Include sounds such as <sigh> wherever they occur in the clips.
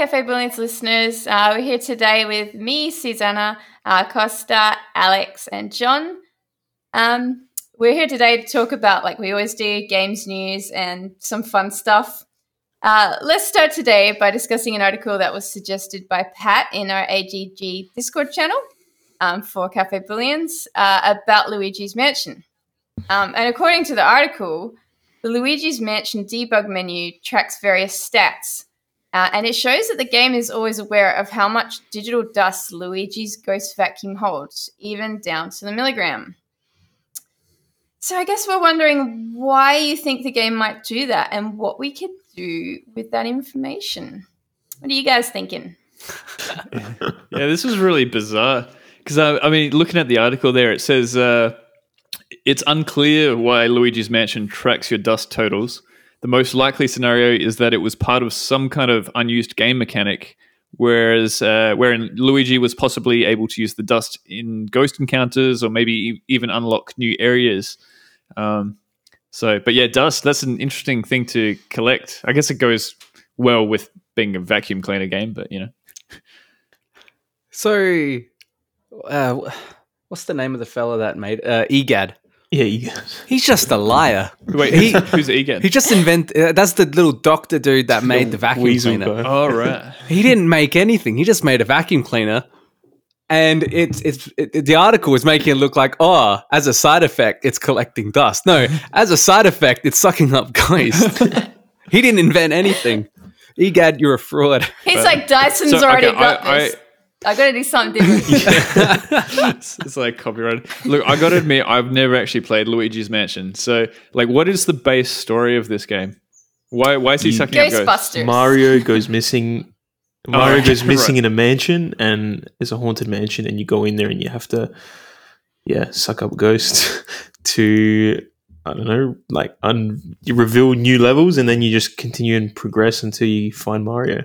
Cafe Brilliance listeners. Uh, we're here today with me, Susanna, uh, Costa, Alex, and John. Um, we're here today to talk about, like we always do, games news and some fun stuff. Uh, let's start today by discussing an article that was suggested by Pat in our AGD Discord channel um, for Cafe Brilliance uh, about Luigi's Mansion. Um, and according to the article, the Luigi's Mansion debug menu tracks various stats, uh, and it shows that the game is always aware of how much digital dust Luigi's Ghost Vacuum holds, even down to the milligram. So I guess we're wondering why you think the game might do that and what we could do with that information. What are you guys thinking? <laughs> yeah, this was really bizarre because I, I, mean, looking at the article there, it says uh, it's unclear why Luigi's Mansion tracks your dust totals. The most likely scenario is that it was part of some kind of unused game mechanic, whereas uh, wherein Luigi was possibly able to use the dust in ghost encounters or maybe even unlock new areas. Um, so, but yeah, dust, that's an interesting thing to collect. I guess it goes well with being a vacuum cleaner game, but you know. So, uh, what's the name of the fella that made uh, EGAD? Yeah, he, he's just a liar. Wait, he, who's EGAD? He just invent. Uh, that's the little doctor dude that made the vacuum Weasel cleaner. Oh right. he didn't make anything. He just made a vacuum cleaner and it's it's it, the article is making it look like oh as a side effect it's collecting dust no as a side effect it's sucking up ghost <laughs> he didn't invent anything egad you're a fraud he's but, like dyson's so, already okay, got I, this I, I gotta do something different. <laughs> Yeah. it's, it's, like copyright. Look, I gotta admit, I've never actually played Luigi's Mansion. So, like, what is the base story of this game? Why, why is he mm. sucking up ghosts? Mario goes missing <laughs> oh, Mario oh, goes missing right. in a mansion and it's a haunted mansion and you go in there and you have to yeah, suck up ghosts <laughs> to I don't know, like un- you reveal new levels and then you just continue and progress until you find Mario.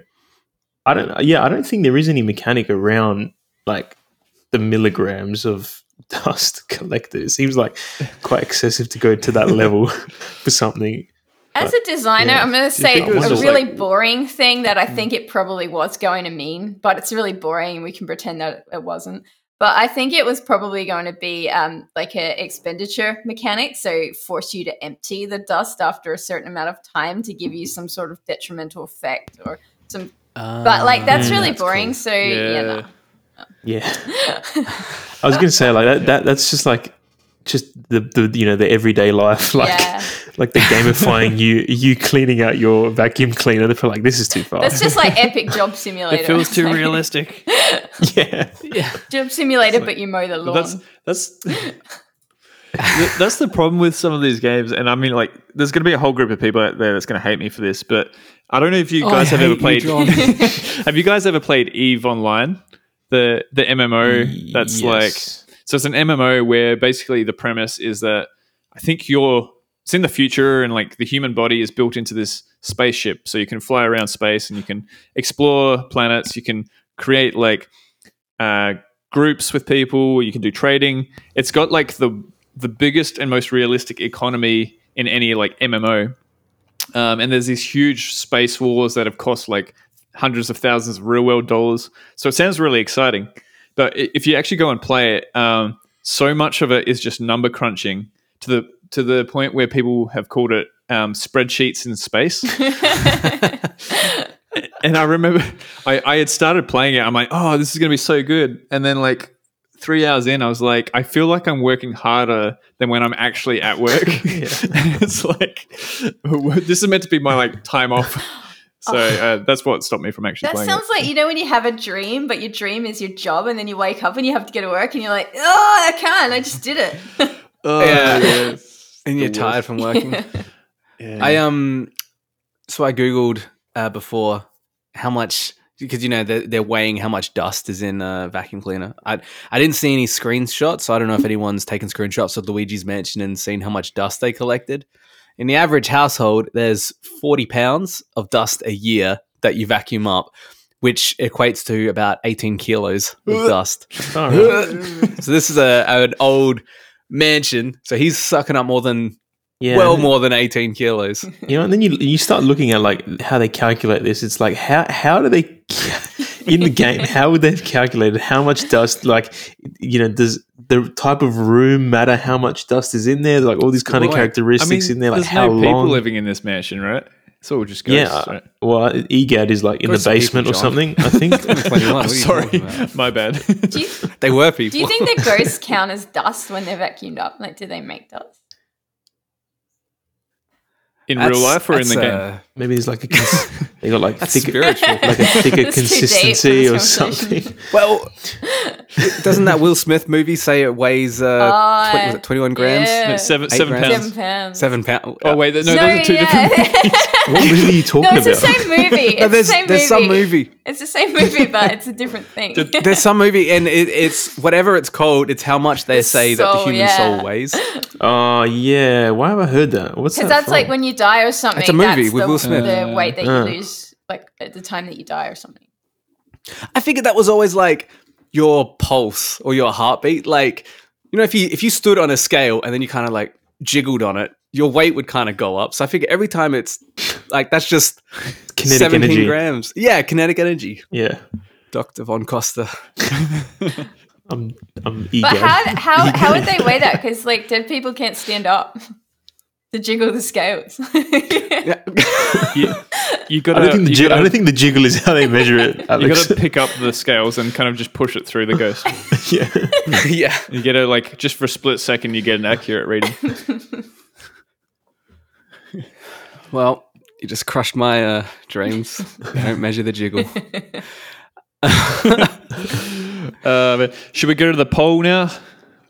I don't yeah, I don't think there is any mechanic around like the milligrams of <laughs> dust collected. It seems like quite excessive to go to that level <laughs> for something as a designer, yeah. I'm going to say a really like, boring thing that I think it probably was going to mean, but it's really boring. and We can pretend that it wasn't. But I think it was probably going to be um, like an expenditure mechanic, so force you to empty the dust after a certain amount of time to give you some sort of detrimental effect or some. Uh, but like that's really that's boring. Cool. So yeah, yeah, no. yeah. <laughs> I was going to say like that, that. That's just like just the, the you know the everyday life <laughs> like yeah. like the gamifying you you cleaning out your vacuum cleaner they're like this is too far it's just like epic job <laughs> simulator it feels too realistic yeah yeah job simulator like, but you mow the lawn that's that's that's the problem with some of these games and i mean like there's going to be a whole group of people out there that's going to hate me for this but i don't know if you oh, guys have ever played <laughs> have you guys ever played eve online? The the mmo that's yes. like so it's an MMO where basically the premise is that I think you're it's in the future and like the human body is built into this spaceship so you can fly around space and you can explore planets you can create like uh, groups with people you can do trading. It's got like the the biggest and most realistic economy in any like mmo um, and there's these huge space wars that have cost like hundreds of thousands of real world dollars so it sounds really exciting but if you actually go and play it, um, so much of it is just number crunching to the to the point where people have called it um, spreadsheets in space. <laughs> <laughs> and I remember I, I had started playing it. I'm like, oh, this is going to be so good. And then like three hours in, I was like, I feel like I'm working harder than when I'm actually at work. <laughs> <laughs> it's like <laughs> this is meant to be my like time off. So uh, that's what stopped me from actually. That sounds it. like you know when you have a dream, but your dream is your job, and then you wake up and you have to go to work, and you're like, "Oh, I can't! I just did it." oh, yeah, yeah. and you're tired from working. yeah. I um, so I googled uh, before how much because you know they're, they're, weighing how much dust is in a vacuum cleaner. I I didn't see any screenshots, so I don't know if hmm. anyone's taken screenshots of Luigi's Mansion and seen how much dust they collected in the average household, there's 40 pounds of dust a year that you vacuum up, which equates to about 18 kilos of dust. <laughs> <laughs> so this is a an old mansion. So he's sucking up more than Yeah, well more than 18 kilos. <laughs> You know, and then you you start looking at like how they calculate this. It's like how how do they <laughs> in the game? How would they have calculated how much dust? Like, you know, does the type of room matter? How much dust is in there? Like all these kind well, of characteristics I mean, in there. Like how no people living in this mansion, right? It's all just ghosts. Yeah, right? Uh, well, EGAD is like in the basement people, or something. I <laughs> think. I'm sorry, my bad. You, they were people. Do you think the ghosts count as dust when they're vacuumed up? Like, do they make dust? In that's, real life or in the uh, game? Maybe there's like a cons- <laughs> they got like thicker, like a thicker consistency or something. Well, doesn't that Will Smith movie say it weighs uh, uh 20, was it 21 grams? Yeah. No, seven, seven grams? pounds. Seven pounds. Seven pounds. Oh wait, no, no those are two yeah. different movies. <laughs> what movie are you talking about? no, it's about? the same movie. It's <laughs> no, there's, the same there's movie. some movie. It's the same movie, but it's a different thing. <laughs> there's some movie, and it, it's whatever it's called. It's how much they the say soul, that the human yeah. soul weighs. Oh yeah, why have I heard that? What's that? Because that's from? like when you die or something. It's a movie with the, Will Smith. The weight that you uh. lose, like at the time that you die or something. I figured that was always like your pulse or your heartbeat. Like you know, if you if you stood on a scale and then you kind of like jiggled on it, your weight would kind of go up. So I figure every time it's like that's just <laughs> kinetic 17 energy. grams. Yeah, kinetic energy. Yeah. Dr. Von Costa. <laughs> I'm I'm eager. But how how how would they weigh that? Because like dead people can't stand up <laughs> to jiggle the scales. <laughs> you, you got. I don't think the jig- gotta, I don't think the jiggle is how they measure it. <laughs> Alex. You got to pick up the scales and kind of just push it through the ghost. <laughs> yeah, yeah. You get a like just for a split second, you get an accurate reading. well, you just crushed my uh, dreams. don't measure the jiggle. uh, should we go to the poll now?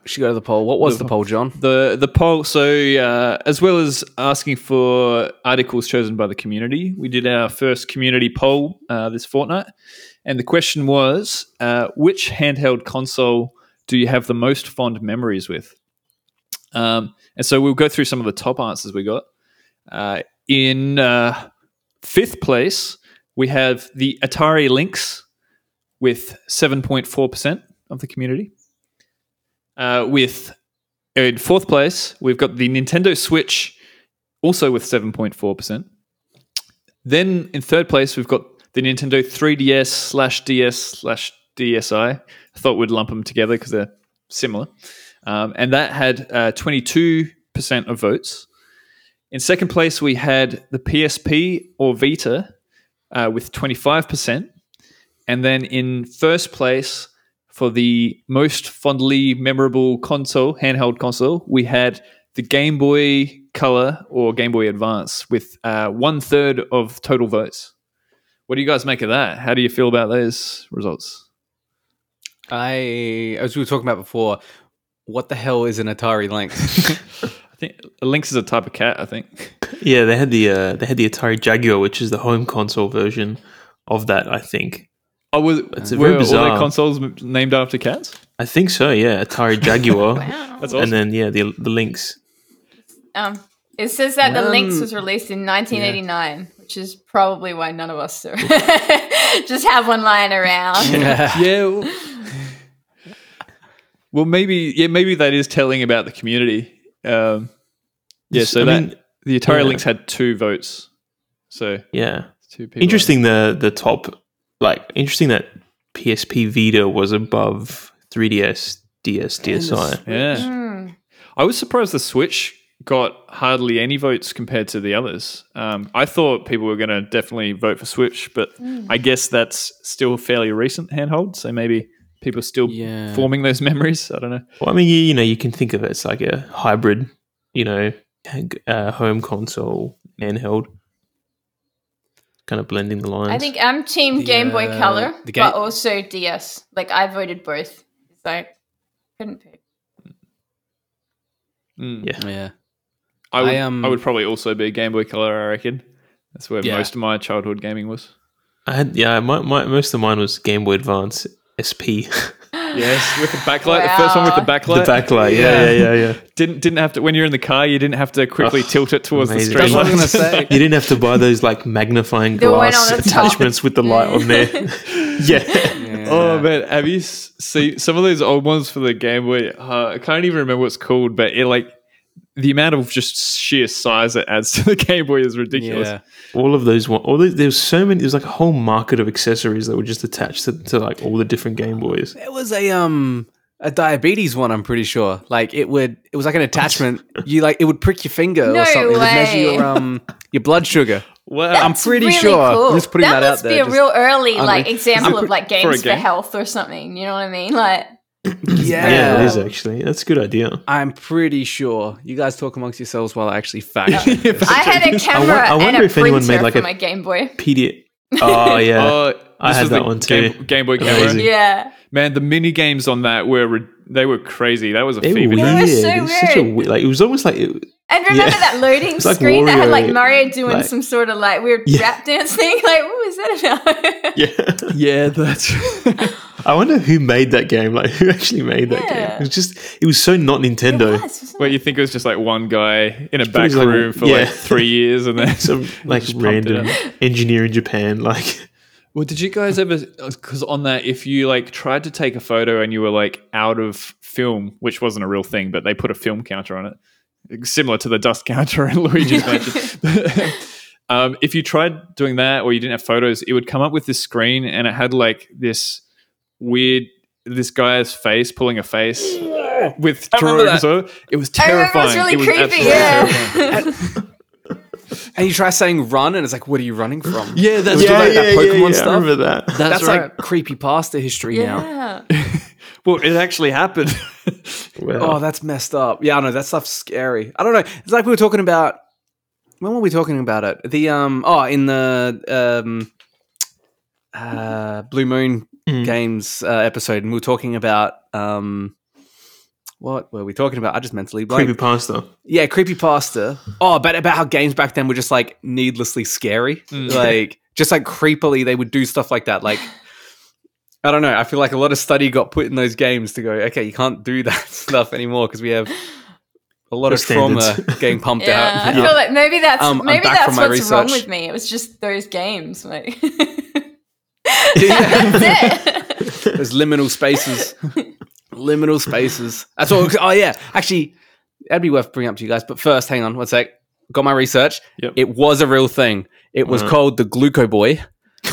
Should go to the poll. What was the, the poll, John? The the poll. So uh, as well as asking for articles chosen by the community, we did our first community poll uh, this fortnight, and the question was: uh, Which handheld console do you have the most fond memories with? Um, and so we'll go through some of the top answers we got. Uh, in uh, fifth place, we have the Atari Lynx with 7.4% of the community. Uh, with in fourth place, we've got the Nintendo Switch, also with 7.4%. Then in third place, we've got the Nintendo 3DS slash DS slash DSi. I thought we'd lump them together because they're similar. Um, and that had uh, 22% of votes. In second place, we had the PSP or Vita uh, with 25%. And then in first place for the most fondly memorable console, handheld console, we had the Game Boy Color or Game Boy Advance with uh, one third of total votes. What do you guys make of that? How do you feel about those results? I, as we were talking about before, what the hell is an Atari Lynx? <laughs> <laughs> I think a Lynx is a type of cat. I think. Yeah, they had the uh, they had the Atari Jaguar, which is the home console version of that. I think. Oh, was it's a very bizarre. all their consoles named after cats? I think so. Yeah, Atari Jaguar. <laughs> wow. That's awesome. And then yeah, the the Lynx. Um, it says that the Lynx was released in 1989, yeah. which is probably why none of us are <laughs> just have one lying around. <laughs> Yeah. yeah well, well, maybe yeah, maybe that is telling about the community. Um, yeah, so I that mean, the Atari yeah. Lynx had two votes. So yeah, two people. Interesting. The the top like interesting that PSP Vita was above 3DS, DS, DSi. Yeah. Mm. I was surprised the Switch got hardly any votes compared to the others. Um, I thought people were going to definitely vote for Switch, but mm. I guess that's still fairly recent handhold. So maybe people are still yeah. forming those <laughs> memories. I don't know. Well, I mean, you, you know, you can think of it as like a hybrid, you know, uh, home console handheld kind of blending the lines. I think I'm Team the, Game Boy uh, Color, but also DS. Like I voted both, so I couldn't pick. Mm. Yeah, yeah. I would, I, um, I would probably also be a Game Boy Color. I reckon that's where yeah. most of my childhood gaming was. I had yeah, my, my most of mine was Game Boy Advance SP. <laughs> Yes, with the backlight. Wow. The first one with the backlight. The backlight. Yeah, yeah, yeah, yeah. Didn't didn't have to when you're in the car. You didn't have to quickly oh, tilt it towards amazing. the street. That's what I was going <laughs> to say. You didn't have to buy those like magnifying glass attachments with the light on there. <laughs> <laughs> yeah. yeah. Oh man, have you seen some of those old ones for the Game Boy? Uh, I can't even remember what's called, but it like the amount of just sheer size it adds to the Game Boy is ridiculous. Yeah. All of those, all those, there's so many. There's like a whole market of accessories that were just attached to, to like all the different Game Boys. It was a um a diabetes one. I'm pretty sure. Like it would, it was like an attachment. you like it would prick your finger no or something. Way. It would measure your um your blood sugar. Well, I'm pretty really sure. Cool. I'm just putting that, that must out there. be a real early like example of like games for, for health or something. You know what I mean? Like yeah. yeah, it is actually. That's a good idea. I'm pretty sure. You guys talk amongst yourselves while I actually fact. I had a camera I, I wonder and a if anyone made like a my Game Boy. PDF. <laughs> Oh yeah, uh, I had that one too. Game, Game Boy camera. Amazing. Yeah, man, the mini games on that were they were crazy. That was a they fever. Were weird. It was so weird. Such a, like it was almost like. It, and remember yeah. that <laughs> loading screen that had like Mario doing like, some sort of like weird yeah. rap dance thing? <laughs> Like, what was that about? yeah, yeah, that's. I wonder who made that game. Like, who actually made that yeah. game? It was just, it was so not Nintendo. Where you think it was just like one guy in a back room like, for yeah. like three years and then <laughs> some <laughs> like random engineer in Japan, like. Well, did you guys ever? Because on that, if you like tried to take a photo and you were like out of film, which wasn't a real thing, but they put a film counter on it, similar to the dust <laughs> counter in Luigi's Mansion. um, if you tried doing that or you didn't have photos, it would come up with this screen and it had like this weird this guy's face pulling a face with drawings. It was terrifying. it was really it was creepy. Yeah. <laughs> and you try saying run, and it's like, what are you running from? Yeah, that's yeah, right. Yeah, that Pokemon yeah, yeah, stuff. I remember that. That's, that's right. like creepy pasta history yeah. now. <laughs> well, it actually happened. <laughs> well. Oh, that's messed up. Yeah, I know that stuff's scary. I don't know. It's like we were talking about. When were we talking about it? The um. Oh, in the um. Uh, Blue Moon mm. Games uh, episode, and we were talking about um what were we talking about? I just mentally blanked. creepy pasta. Yeah, creepy pasta. Oh, but about how games back then were just like needlessly scary. Mm. Like just like creepily, they would do stuff like that. Like I don't know. I feel like a lot of study got put in those games to go. Okay, you can't do that <laughs> stuff anymore because we have a lot of trauma <laughs> getting pumped yeah, out. I feel like maybe that's um, maybe that's what's research. wrong with me. It was just those games. Like yeah. <laughs> that's it. <laughs> There's liminal spaces liminal spaces. That's what. Oh yeah, actually, that'd be worth bringing up to you guys. But first, hang on one sec. Got my research. Yep. It was a real thing. It was uh-huh. called the GlucoBoy.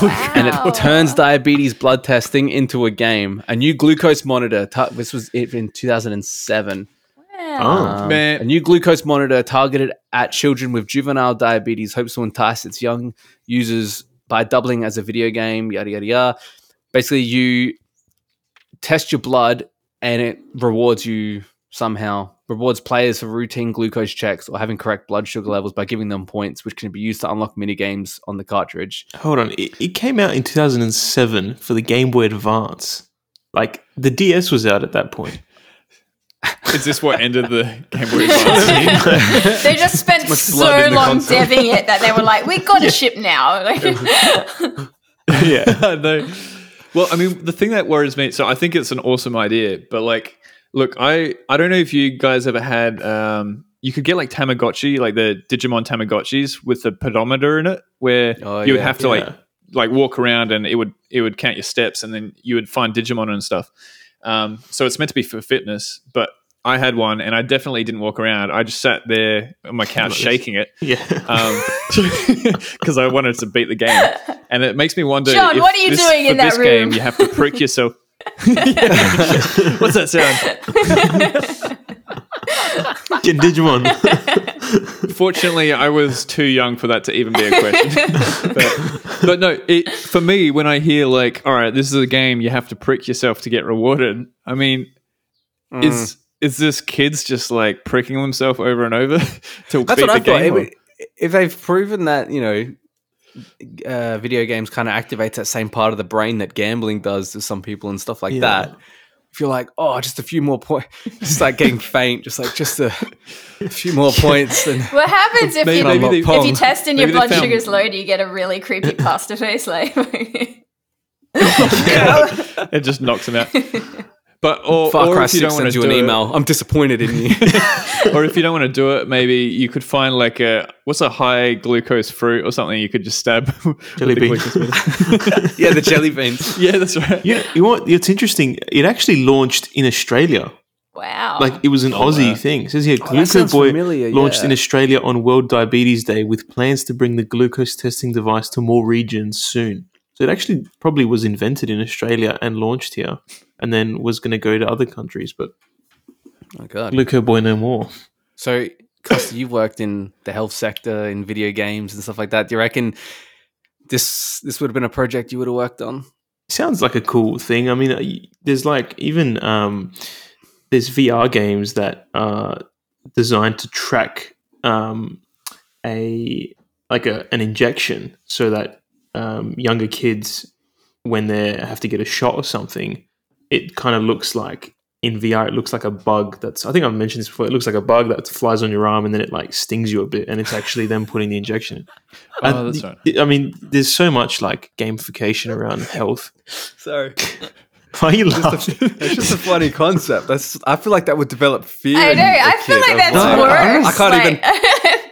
Wow. And it turns diabetes blood testing into a game. A new glucose monitor. T- this was it in 2007. Wow. Oh, um, man. A new glucose monitor targeted at children with juvenile diabetes hopes to entice its young users by doubling as a video game, yada, yada, yada. Basically, you test your blood and it rewards you somehow rewards players for routine glucose checks or having correct blood sugar levels by giving them points which can be used to unlock mini games on the cartridge. Hold on it, it came out in 2007 for the game boy advance. Like the ds was out at that point <laughs> is this what ended the Game Boy Advance? <laughs> <laughs> they just spent so long deving it that they were like, "We've got a ship now." yeah, no. Well, I mean, the thing that worries me, so I think it's an awesome idea, but like, look, I I don't know if you guys ever had. Um, you could get like Tamagotchi, like the Digimon Tamagotchis with the pedometer in it, where oh, you would have to yeah. like like walk around and it would it would count your steps, and then you would find Digimon and stuff. Um, so it's meant to be for fitness, but I had one, and I definitely didn't walk around. I just sat there on my couch shaking it, yeah, because um, <laughs> I wanted to beat the game. And it makes me wonder, John, what are you this, doing in that room? Game, you have to prick yourself. <laughs> <laughs> What's that sound? Get Digimon. Fortunately, I was too young for that to even be a question. <laughs> but, but, no, it, for me, when I hear like, "All right, this is a game, you have to prick yourself to get rewarded," I mean, mm. is is this kids just like pricking themselves over and over <laughs> to That's beat what the I game? Thought. If they've proven that you know uh, video games kind of activates that same part of the brain that gambling does to some people and stuff like yeah. that. If you're like, oh, just a few more points, <laughs> just like getting faint, just like just a, a <laughs> few more points. And <laughs> what happens if you maybe they, if you test and your blood found... sugar's low? Do you get a really creepy pasta face? Like, it just knocks them out. But or, Far or Cry if you don't want to do an it, email, I'm disappointed in you. <laughs> or if you don't want to do it, maybe you could find like a what's a high glucose fruit or something you could just stab <laughs> jelly beans. <laughs> yeah, the jelly beans. Yeah, that's right. Yeah, you know? It's interesting. It actually launched in Australia. Wow. Like it was an Oh, Aussie wow. thing. It says here, Oh, that Gluco sounds Boy familiar, launched yeah. in Australia on World Diabetes Day with plans to bring the glucose testing device to more regions soon. So it actually probably was invented in Australia and launched here, and then was going to go to other countries. But Oh god. GlucoBoy no more. So, Costa, you've worked in the health sector in video games and stuff like that. Do you reckon this this would have been a project you would have worked on? sounds like a cool thing. I mean, uh, there's like even um, there's VR games that are designed to track um, a like a an injection, so that um, younger kids, when they have to get a shot or something, it kind of looks like in VR, it looks like a bug. That's I think I've mentioned this before. It looks like a bug that flies on your arm and then it like stings you a bit, and it's actually them putting the injection. in. <laughs> Oh, And that's right. th- I mean, there's so much like gamification around health. <laughs> Sorry, <laughs> Why are you laughing? it's just a funny concept. That's I feel like that would develop fear. I in know. a I feel like that's like- worse. I can't even. even.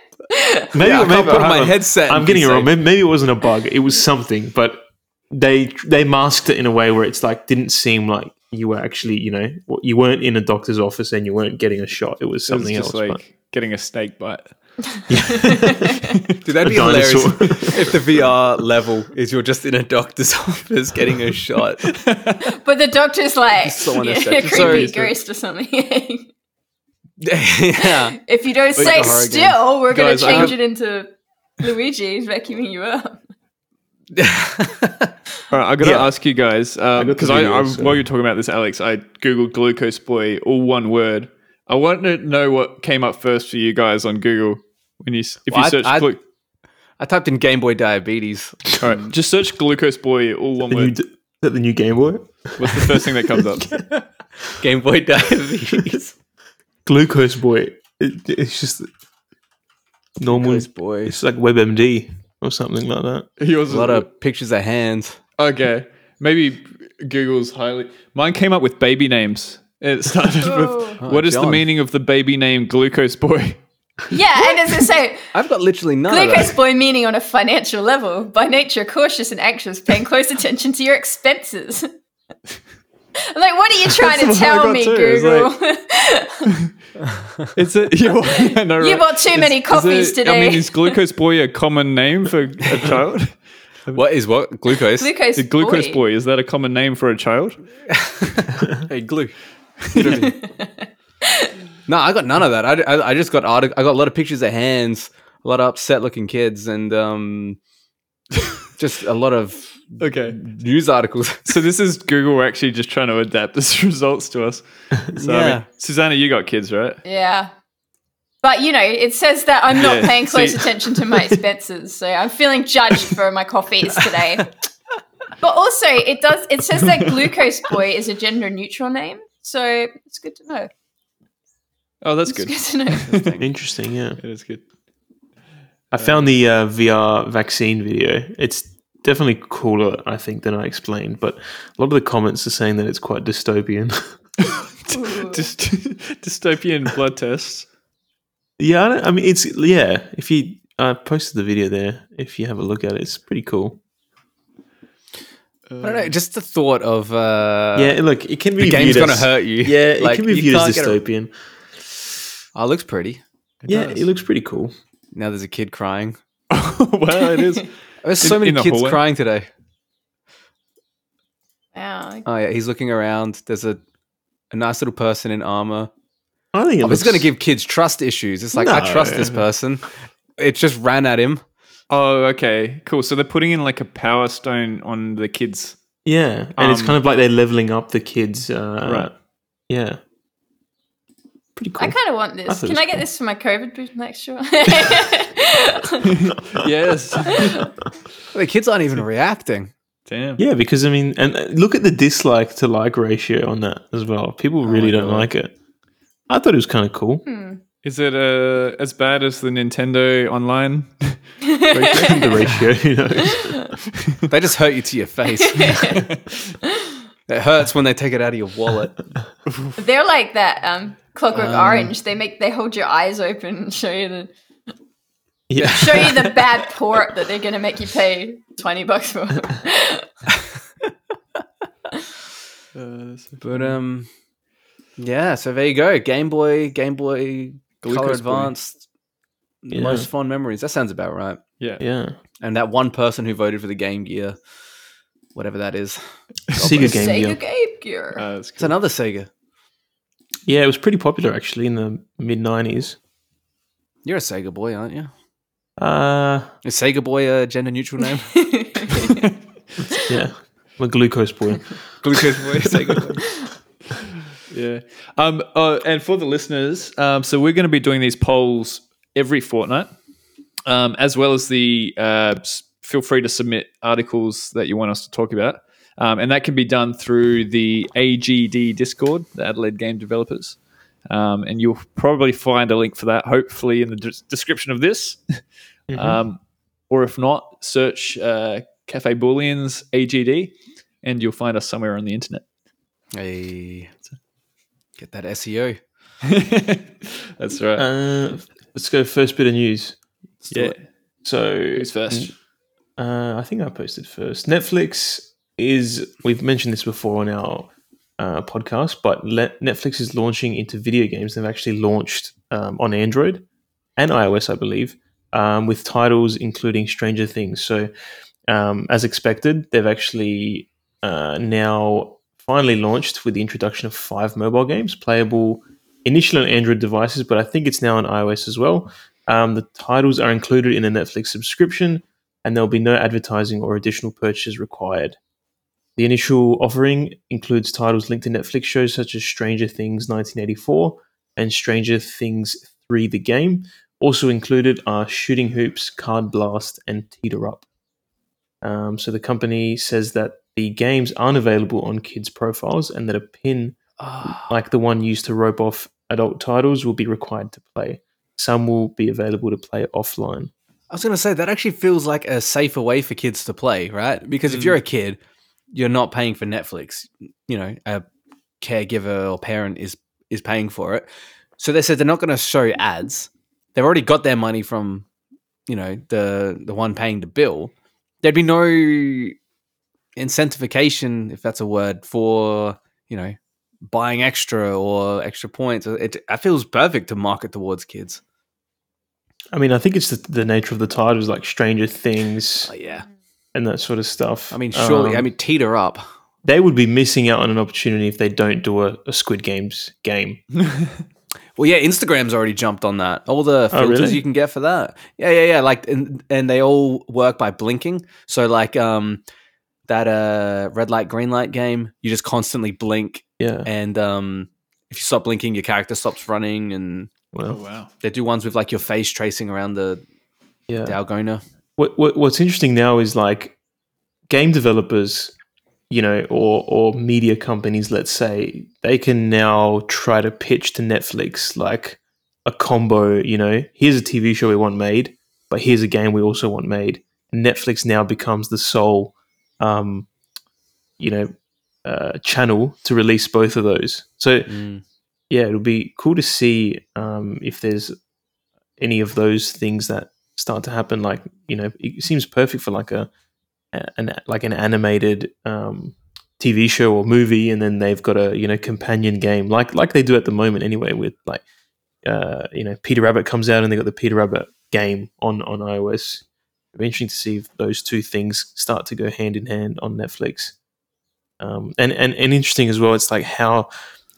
Maybe, Yeah, I can't put on my headset. I'm getting it wrong. Maybe, maybe it wasn't a bug. It was something, but they they masked it in a way where it's like didn't seem like you were actually, you know, you weren't in a doctor's office and you weren't getting a shot. It was It was something just else. like getting a snake bite. <laughs> Dude, that'd A be hilarious dinosaur. if the VR level is you're just in a doctor's <laughs> office getting a shot. But the doctor's like Someone yeah, a creepy Sorry. ghost or something. <laughs> yeah. if you don't Like stay the game. still, we're going to change have- it into Luigi vacuuming you up. <laughs> All right, I got to Yeah. ask you guys um, got the because I, I, so- while you're talking about this, Alex, I googled glucose boy, all one word. I want to know what came up first for you guys on Google when you if Well, you I- search. I- glu- I typed in Game Boy Diabetes. all right, just search glucose boy, all one the word. d- is that the new Game Boy? What's the first thing that comes up? <laughs> Game Boy Diabetes. <laughs> Glucose Boy. It, it's just normal. Ghost Boy. It's like WebMD or something like that. Yours A is- lot of <laughs> pictures of hands. okay. Maybe Google's highly. Mine came up with baby names. It started Oh. <laughs> with Oh, what is the meaning of the baby name glucose boy? Yeah, and as I say, I've got literally none glucose boy meaning on a financial level, by nature cautious and anxious, paying close attention to your expenses. <laughs> Like, what are you trying That's to tell me, too. It's Google? It's a yeah, I know, You right? bought too many Is coffees it- I today. mean, is glucose boy a common name for a <laughs> child? What is what? Glucose. glucose, The glucose boy. boy is that a common name for a child? <laughs> hey, glue. <laughs> no, I got none of that. I, I, I just got artic- I got a lot of pictures of hands, a lot of upset looking kids, and um, just a lot of Okay, news articles. <laughs> so this is Google actually just trying to adapt this <laughs> results to us. So, I Yeah. mean, Susanna, you got kids, right? Yeah. But you know, it says that I'm not Yeah, paying close see- <laughs> attention to my expenses, so I'm feeling judged for my coffees today. But also, it does. It says that Glucose Boy is a gender neutral name, so it's good to know. Oh, that's It's good. good to know. Interesting, yeah. It is good. I found the uh, VR vaccine video. It's definitely cooler, I think, than I explained. But a lot of the comments are saying that it's quite dystopian. <laughs> Ooh. Just <laughs> dystopian blood tests. yeah, I, don't- I mean, it's yeah. If you, I posted the video there. If you have a look at it, it's pretty cool. I don't know. Just the thought of uh, yeah, look, it can be the game's viewed gonna as- hurt you. Yeah, it Like, can be viewed as can't a- dystopian. Oh, it looks pretty. yeah, does. it looks pretty cool. Now there's a kid crying. <laughs> well, it is. There's so In- many in the kids hallway? crying today. Wow. Oh yeah, he's looking around. There's a a nice little person in armor. I think it Oh, looks it's going to give kids trust issues. It's like I trust this person. It just ran at him. Oh, okay, cool. So they're putting in like a power stone on the kids. Yeah, and it's Um, kind of like they're leveling up the kids. Uh, Right. Yeah. Pretty cool. I kind of want this. thought Can was I get cool. this for my COVID boost next year? <laughs> yes. <laughs> The kids aren't even reacting. Damn. yeah, because I mean, and uh, look at the dislike to like ratio on that as well. People really my don't God. like it. I thought it was kind of cool. Hmm. Is it uh, as bad as the Nintendo Online? <laughs> the ratio, who knows? They just hurt you to your face. It hurts when they take it out of your wallet. <laughs> They're like that um, Clockwork Um, Orange. They make they hold your eyes open and show you the Yeah. <laughs> show you the <laughs> bad port that they're going to make you pay twenty bucks for. But um, Yeah, so there you go. Game Boy, Game Boy Color Advanced. Yeah. Most fond memories. That sounds about right. Yeah. Yeah. And that one person who voted for the Game Gear, whatever that is. Sega Game Sega Gear. Game Gear. Uh, It's another Sega. Yeah, it was pretty popular actually in the mid '90s. You're a Sega boy, aren't you? Uh, Is Sega boy a gender neutral name? <laughs> <laughs> yeah, I'm a glucose boy. <laughs> Glucose boy, Sega boy. Yeah. Um, uh, and for the listeners, um, so we're going to be doing these polls every fortnight, um, as well as the. Uh, s- feel free to submit articles that you want us to talk about, um, and that can be done through the AGD Discord, the Adelaide Game Developers. Um, and you'll probably find a link for that, hopefully, in the des- description of this. <laughs> Um, or if not, search uh, Cafe Booleans AGD, and you'll find us somewhere on the internet. Hey, get that SEO. <laughs> That's right. Uh, let's go first bit of news. yeah. So Who's first? Uh, I think I posted first. Netflix is, we've mentioned this before on our uh, podcast, but le- Netflix is launching into video games. They've actually launched um, on Android and iOS, I believe, um, with titles including Stranger Things. So, um, as expected, they've actually uh, now finally launched with the introduction of five mobile games playable initially on Android devices, but I think it's now on iOS as well. Um, the titles are included in a Netflix subscription, and there'll be no advertising or additional purchases required. The initial offering includes titles linked to Netflix shows such as Stranger Things 1984 and Stranger Things 3 The Game. Also included are Shooting Hoops, Card Blast, and Teeter Up. Um, so the company says that the games aren't available on kids' profiles and that a pin like the one used to rope off adult titles will be required to play. Some will be available to play offline. I was going to say that actually feels like a safer way for kids to play, right? Because if you're a mm. kid, you're not paying for Netflix. You know, a caregiver or parent is is paying for it. So they said they're not going to show ads. They've already got their money from, you know, the the one paying the bill. There'd be no incentivization, if that's a word, for you know buying extra or extra points. It, it feels perfect to market towards kids. I mean, I think it's the, the nature of the titles, like Stranger Things But yeah, and that sort of stuff. I mean, surely, Um, I mean, teeter up. they would be missing out on an opportunity if they don't do a, a Squid Games game. <laughs> Well, yeah, Instagram's already jumped on that. All the Oh, filters really? you can get for that. Yeah, yeah, yeah. Like, and, and they all work by blinking. So, like, um, that uh, red light, green light game, you just constantly blink, Yeah. and um, if you stop blinking, your character stops running. And Well, wow. they do ones with like your face tracing around the yeah. Dalgona. what, what what's interesting now is like game developers you know or or media companies let's say they can now try to pitch to netflix like a combo you know here's a tv show we want made but here's a game we also want made and netflix now becomes the sole um you know uh, channel to release both of those so Mm. Yeah, it'll be cool to see um, if there's any of those things that start to happen. Like you know, it seems perfect for like a an like an animated um, TV show or movie, and then they've got a you know companion game like like they do at the moment anyway. With like uh, you know Peter Rabbit comes out and they got the Peter Rabbit game on on iOS. It'll be interesting to see if those two things start to go hand in hand on Netflix. Um, and, and and interesting as well. It's like how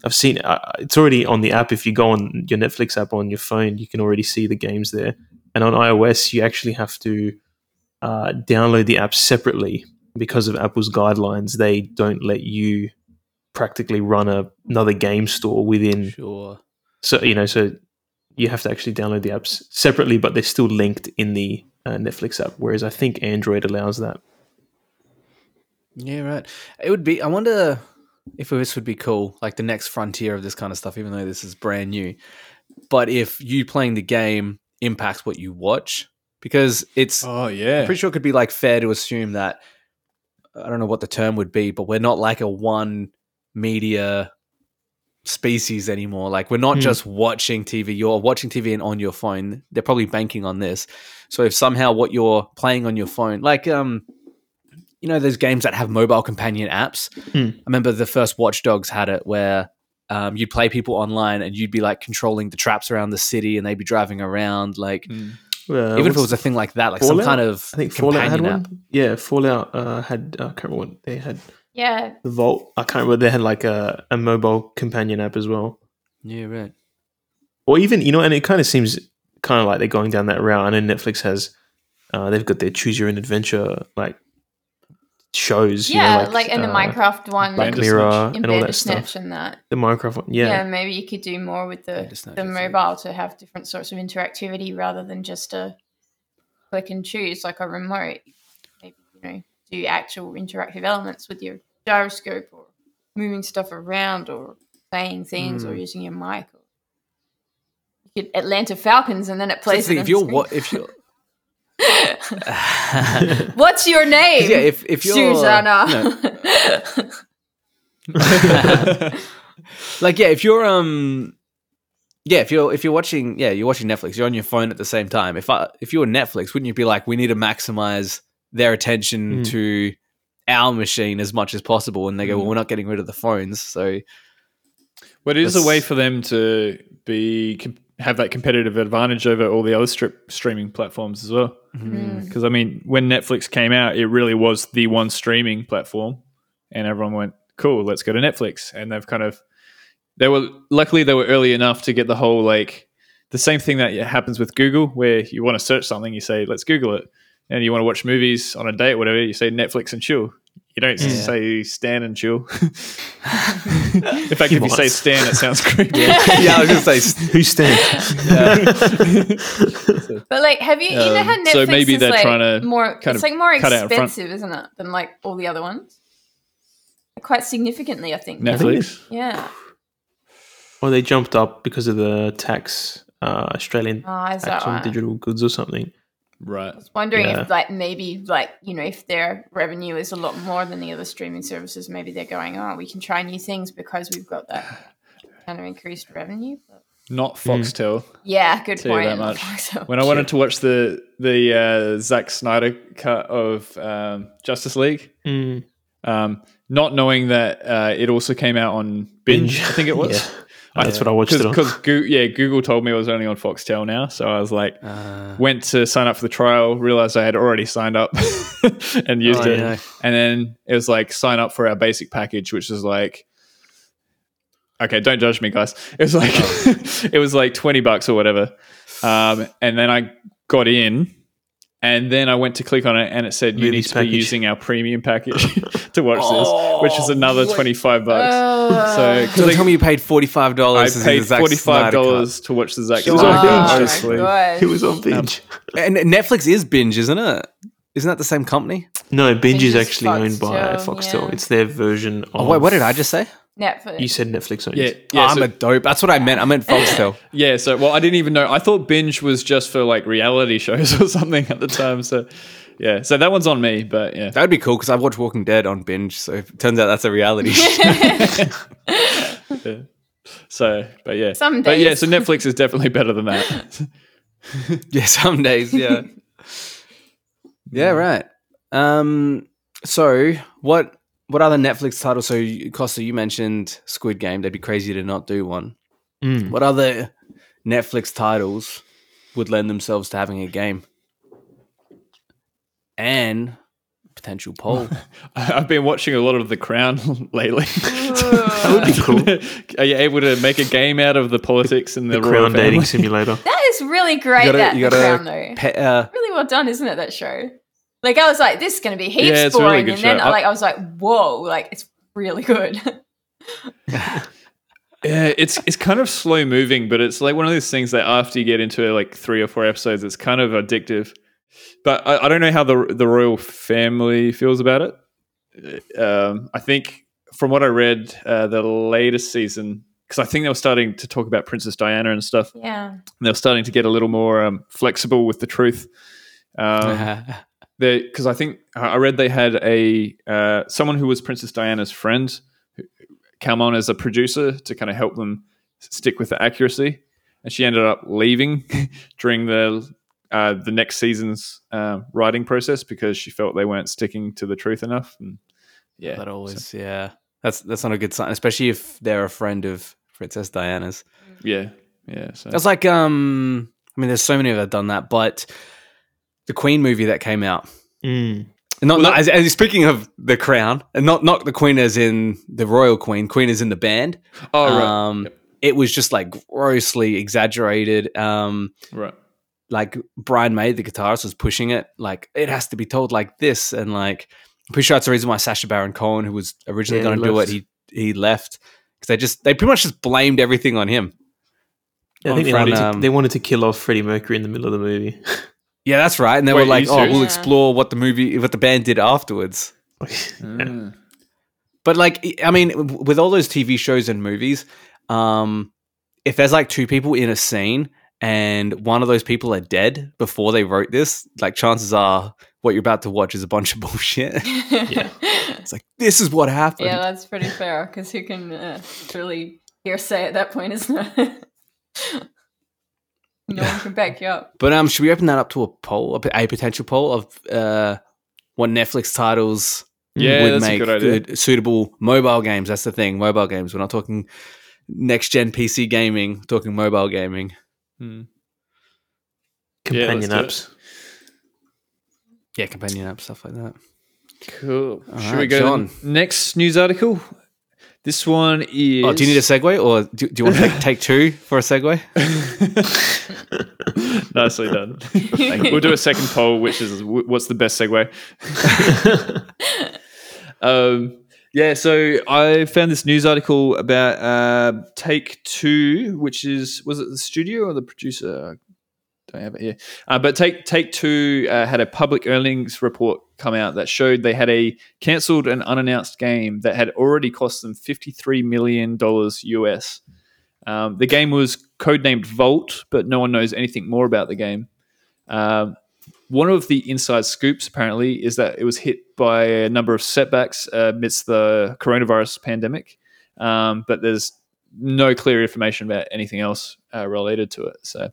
I've seen uh, it's already on the app. If you go on your Netflix app on your phone, you can already see the games there. And on iOS, you actually have to uh, download the app separately because of Apple's guidelines. They don't let you practically run a, another game store within. Sure. So you know, so you have to actually download the apps separately, but they're still linked in the uh, Netflix app. Whereas I think Android allows that. Yeah, right. It would be. I wonder if this would be cool, like the next frontier of this kind of stuff. Even though this is brand new, but if you playing the game impacts what you watch, because it's Oh yeah. I'm pretty sure it could be like fair to assume that I don't know what the term would be, but we're not like a one media species anymore. Like we're not Hmm. just watching TV. You're watching TV and on your phone. They're probably banking on this. So if somehow what you're playing on your phone, like um, you know, those games that have mobile companion apps. Hmm. I remember the first Watch Dogs had it where um, you'd play people online and you'd be like controlling the traps around the city and they'd be driving around like mm. uh, even if it was a thing like that like Fallout? some kind of I think Fallout had app. one yeah Fallout uh, had uh, I can't remember what they had yeah the Vault I can't remember they had like a, a mobile companion app as well yeah right or even you know and it kind of seems kind of like they're going down that route. I know Netflix has uh, they've got their choose your own adventure like shows. Yeah, know, like, like, in the uh, Minecraft one, Black Mirror and all that stuff. And that the Minecraft one, yeah. Yeah, maybe you could do more with the the mobile to have different sorts of interactivity rather than just a click and choose like a remote. Maybe you know do actual interactive elements with your gyroscope or moving stuff around or saying things mm. or hmm. using your mic. Or you could Atlanta Falcons and then it plays. So if you're what if you're <laughs> What's your name? Yeah, if if you're Susanna. like yeah, if you're um yeah, if you're if you're watching yeah, you're watching Netflix, you're on your phone at the same time. If I if you're Netflix, wouldn't you be like, we need to maximize their attention mm. to our machine as much as possible? And they go, mm. well, we're not getting rid of the phones, so. But it is a way for them to be have that competitive advantage over all the other strip streaming platforms as well. Because mm-hmm. mm. I mean, when Netflix came out, it really was the one streaming platform, and everyone went, "Cool, let's go to Netflix." And they've kind of they were luckily they were early enough to get the whole like the same thing that happens with Google, where you want to search something, you say, "Let's Google it," and you want to watch movies on a date, or whatever, you say Netflix and chill. You don't yeah. say stand and chill. <laughs> In fact, if you say stand, it sounds creepy. Yeah, <laughs> yeah I was going to say, <laughs> who stand? but like, have you, you know how Netflix so maybe they're like trying to more, it's like more expensive, isn't it, than like all the other ones? Quite significantly, I think. Netflix? Yeah. Well, they jumped up because of the tax, uh, Australian oh, tax on right? digital goods or something. Right. I was wondering yeah. if like maybe like, you know, if their revenue is a lot more than the other streaming services, maybe they're going, Oh, we can try new things because we've got that <sighs> kind of increased revenue. But... Not Foxtel. Mm. Yeah, good point. That much. When I wanted to watch the the uh, Zack Snyder cut of um, Justice League, mm. um, not knowing that uh, it also came out on binge, I think it <laughs> was. yeah. That's what I watched Cause, it Because Go- yeah, Google told me it was only on Foxtel now, so I was like, uh, went to sign up for the trial, realized I had already signed up <laughs> and used oh, it, yeah. and then it was like sign up for our basic package, which is like, okay, don't judge me, guys. <laughs> It was like <laughs> it was like twenty bucks or whatever, um, and then I got in and then I went to click on it, and it said you need to package. be using our premium package <laughs> to watch oh, this, which is another twenty five bucks. Uh, so, tell me you paid forty five dollars. I paid forty five dollars to watch the Zack. It was on binge. It was on binge. and Netflix is binge, isn't it? Isn't that the same company? No, binge, binge is actually owned by Foxtel. Yeah. It's their version. Of, oh wait, what did I just say? Netflix. You said Netflix owns. Yeah, yeah oh, so, I'm a dope. That's what I meant. I meant Foxtel. <laughs> yeah. So, well, I didn't even know. I thought binge was just for like reality <laughs> shows or something at the time. So, yeah. So that one's on me. But yeah, that would be cool because I've watched Walking Dead on binge. So it turns out that's a reality. <laughs> yeah. So, but yeah, some days. But yeah, so Netflix is definitely better than that. yeah, some days. Yeah. yeah. Right. Um. So what? What other Netflix titles? So, Costa, you mentioned Squid Game. They'd be crazy to not do one. Mm. What other Netflix titles would lend themselves to having a game? And potential poll. <laughs> I've been watching a lot of The Crown <laughs> lately. that would be cool. <laughs> Are you able to make a game out of the politics and the, the Crown dating simulator? That is really great. You gotta, that you gotta, The Crown, though. Pe- uh, really well done, isn't it? That show. Like I was like, this is going to be heaps yeah, boring, really and then I, like I was like, whoa, like it's really good. <laughs> yeah, it's it's kind of slow moving, but it's like one of those things that after you get into like three or four episodes, it's kind of addictive. But I, I don't know how the the royal family feels about it. Um, I think from what I read, uh, the latest season because I think they were starting to talk about Princess Diana and stuff. Yeah, they were starting to get a little more um, flexible with the truth. Um, <laughs> because I think I read they had a uh, someone who was Princess Diana's friend come on as a producer to kind of help them stick with the accuracy, and she ended up leaving <laughs> during the uh, the next season's uh, writing process because she felt they weren't sticking to the truth enough. And yeah, that always so. yeah. That's that's not a good sign, especially if they're a friend of Princess Diana's. Yeah, yeah. So it's like um, I mean, there's so many that have done that, but the Queen movie that came out. Mm. Not, well, not as, as, speaking of the crown, and not not the queen as in the royal queen. Queen is in the band. Oh right. Um, yep. It was just like grossly exaggerated. Um, right. Like Brian May, the guitarist, was pushing it. Like it has to be told like this, and like I'm pretty sure that's the reason why Sacha Baron Cohen, who was originally yeah, going to do it, he he left because they just they pretty much just blamed everything on him. Yeah, I think they, wanted to, um, they wanted to kill off Freddie Mercury in the middle of the movie. <laughs> Yeah, that's right. And they Wait, were like, "Oh, we'll explore what the movie, what the band did afterwards." <laughs> mm. But like, I mean, with all those TV shows and movies, um, if there's like two people in a scene and one of those people are dead before they wrote this, like chances are what you're about to watch is a bunch of <laughs> bullshit. yeah. It's like this is what happened. Yeah, that's pretty fair because who can uh, really hearsay at that point, isn't it? <laughs> No one can back you up. <laughs> But um, should we open that up to a poll, a, potential poll of uh, what Netflix titles yeah, would make good, suitable mobile games? That's the thing, mobile games. We're not talking next gen PC gaming. We're talking mobile gaming. Hmm. Companion yeah, apps. Yeah, companion apps, stuff like that. Cool. All Should right, we go John. next news article? This one is. Oh, do you need a segue, or do, do you want to take, <laughs> take two for a segue? <laughs> Nicely done. we'll do a second poll, which is what's the best segue. <laughs> um, yeah, so I found this news article about uh, Take Two, which is was it the studio or the producer? Don't have it here. Uh, but Take Take Two uh, had a public earnings report come out that showed they had a cancelled and unannounced game that had already cost them fifty three million dollars US. Um, the game was codenamed Vault, but no one knows anything more about the game. Um, one of the inside scoops, apparently, is that it was hit by a number of setbacks amidst the coronavirus pandemic, um, but there's no clear information about anything else uh, related to it. So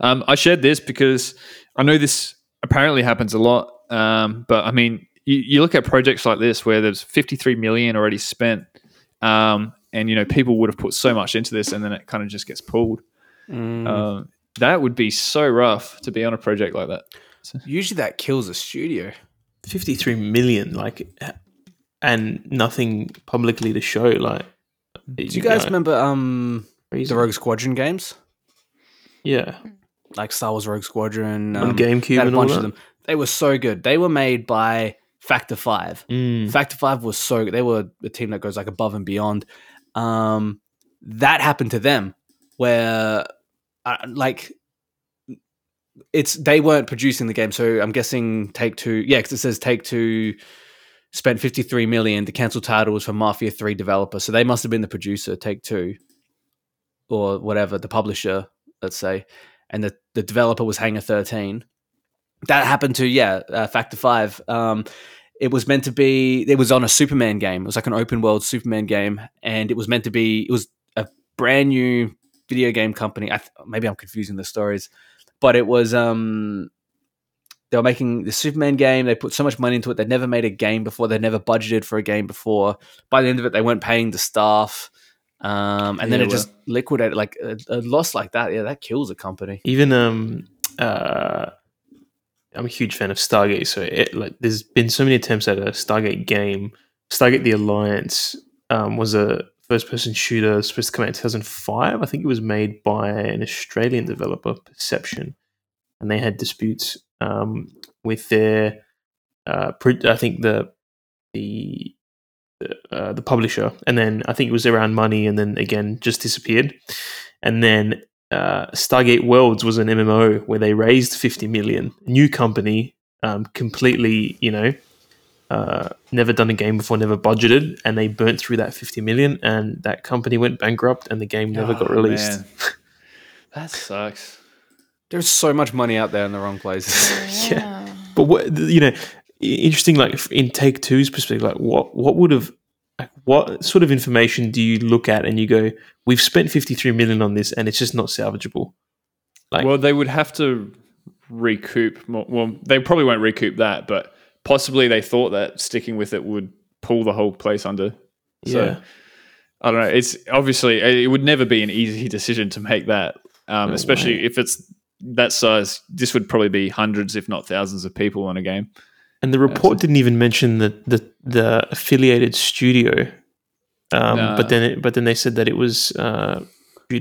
um, I shared this because I know this apparently happens a lot. Um, but I mean, you, you, look at projects like this where there's 53 million already spent, um, and you know people would have put so much into this, and then it kind of just gets pulled. Mm. Um, that would be so rough to be on a project like that. Usually, that kills a studio. 53 million, like, and nothing publicly to show. Like, do you guys know, remember um the Rogue Squadron games? Yeah. Like Star Wars Rogue Squadron. Um, On GameCube and a bunch of them. They were so good. They were made by Factor 5. Mm. Factor 5 was so good. They were a team that goes like above and beyond. Um, that happened to them where uh, like it's they weren't producing the game so i'm guessing take two yeah because it says take two spent 53 million the cancel title was for mafia 3 developer so they must have been the producer take two or whatever the publisher let's say, and the, the developer was Hangar 13. That happened to, yeah, uh, Factor 5. Um, it was meant to be, it was on a Superman game. It was like an open world Superman game. And it was meant to be, it was a brand new video game company. I th- maybe I'm confusing the stories, but it was, um, they were making the Superman game. They put so much money into it. They'd never made a game before. They'd never budgeted for a game before. By the end of it, they weren't paying the staff. Um, and then it just liquidated like a, a, loss like that. Yeah, that kills a company. Even um, uh, I'm a huge fan of Stargate, so it like there's been so many attempts at a Stargate game. Stargate: The Alliance um, was a first-person shooter supposed to come out in 2005. I think it was made by an Australian developer, Perception, and they had disputes um, with their. Uh, I think the the uh, the publisher, and then I think it was around money, and then again just disappeared. And then uh, Stargate Worlds was an MMO where they raised fifty million, new company, um, completely, you know, uh, never done a game before, never budgeted, and they burnt through that fifty million, and that company went bankrupt, and the game never oh, got released. <laughs> that sucks. There's so much money out there in the wrong places. <laughs> yeah. yeah. But what you know, interesting like in take two's perspective like what what would have like what sort of information do you look at and you go we've spent 53 million on this and it's just not salvageable like well they would have to recoup more, well they probably won't recoup that but possibly they thought that sticking with it would pull the whole place under so yeah. I don't know. It's obviously it would never be an easy decision to make that, um, no especially way. if it's that size. This would probably be hundreds, if not thousands, of people on a game. And the report didn't even mention the the, the affiliated studio, um, no. but then it, but then they said that it was uh,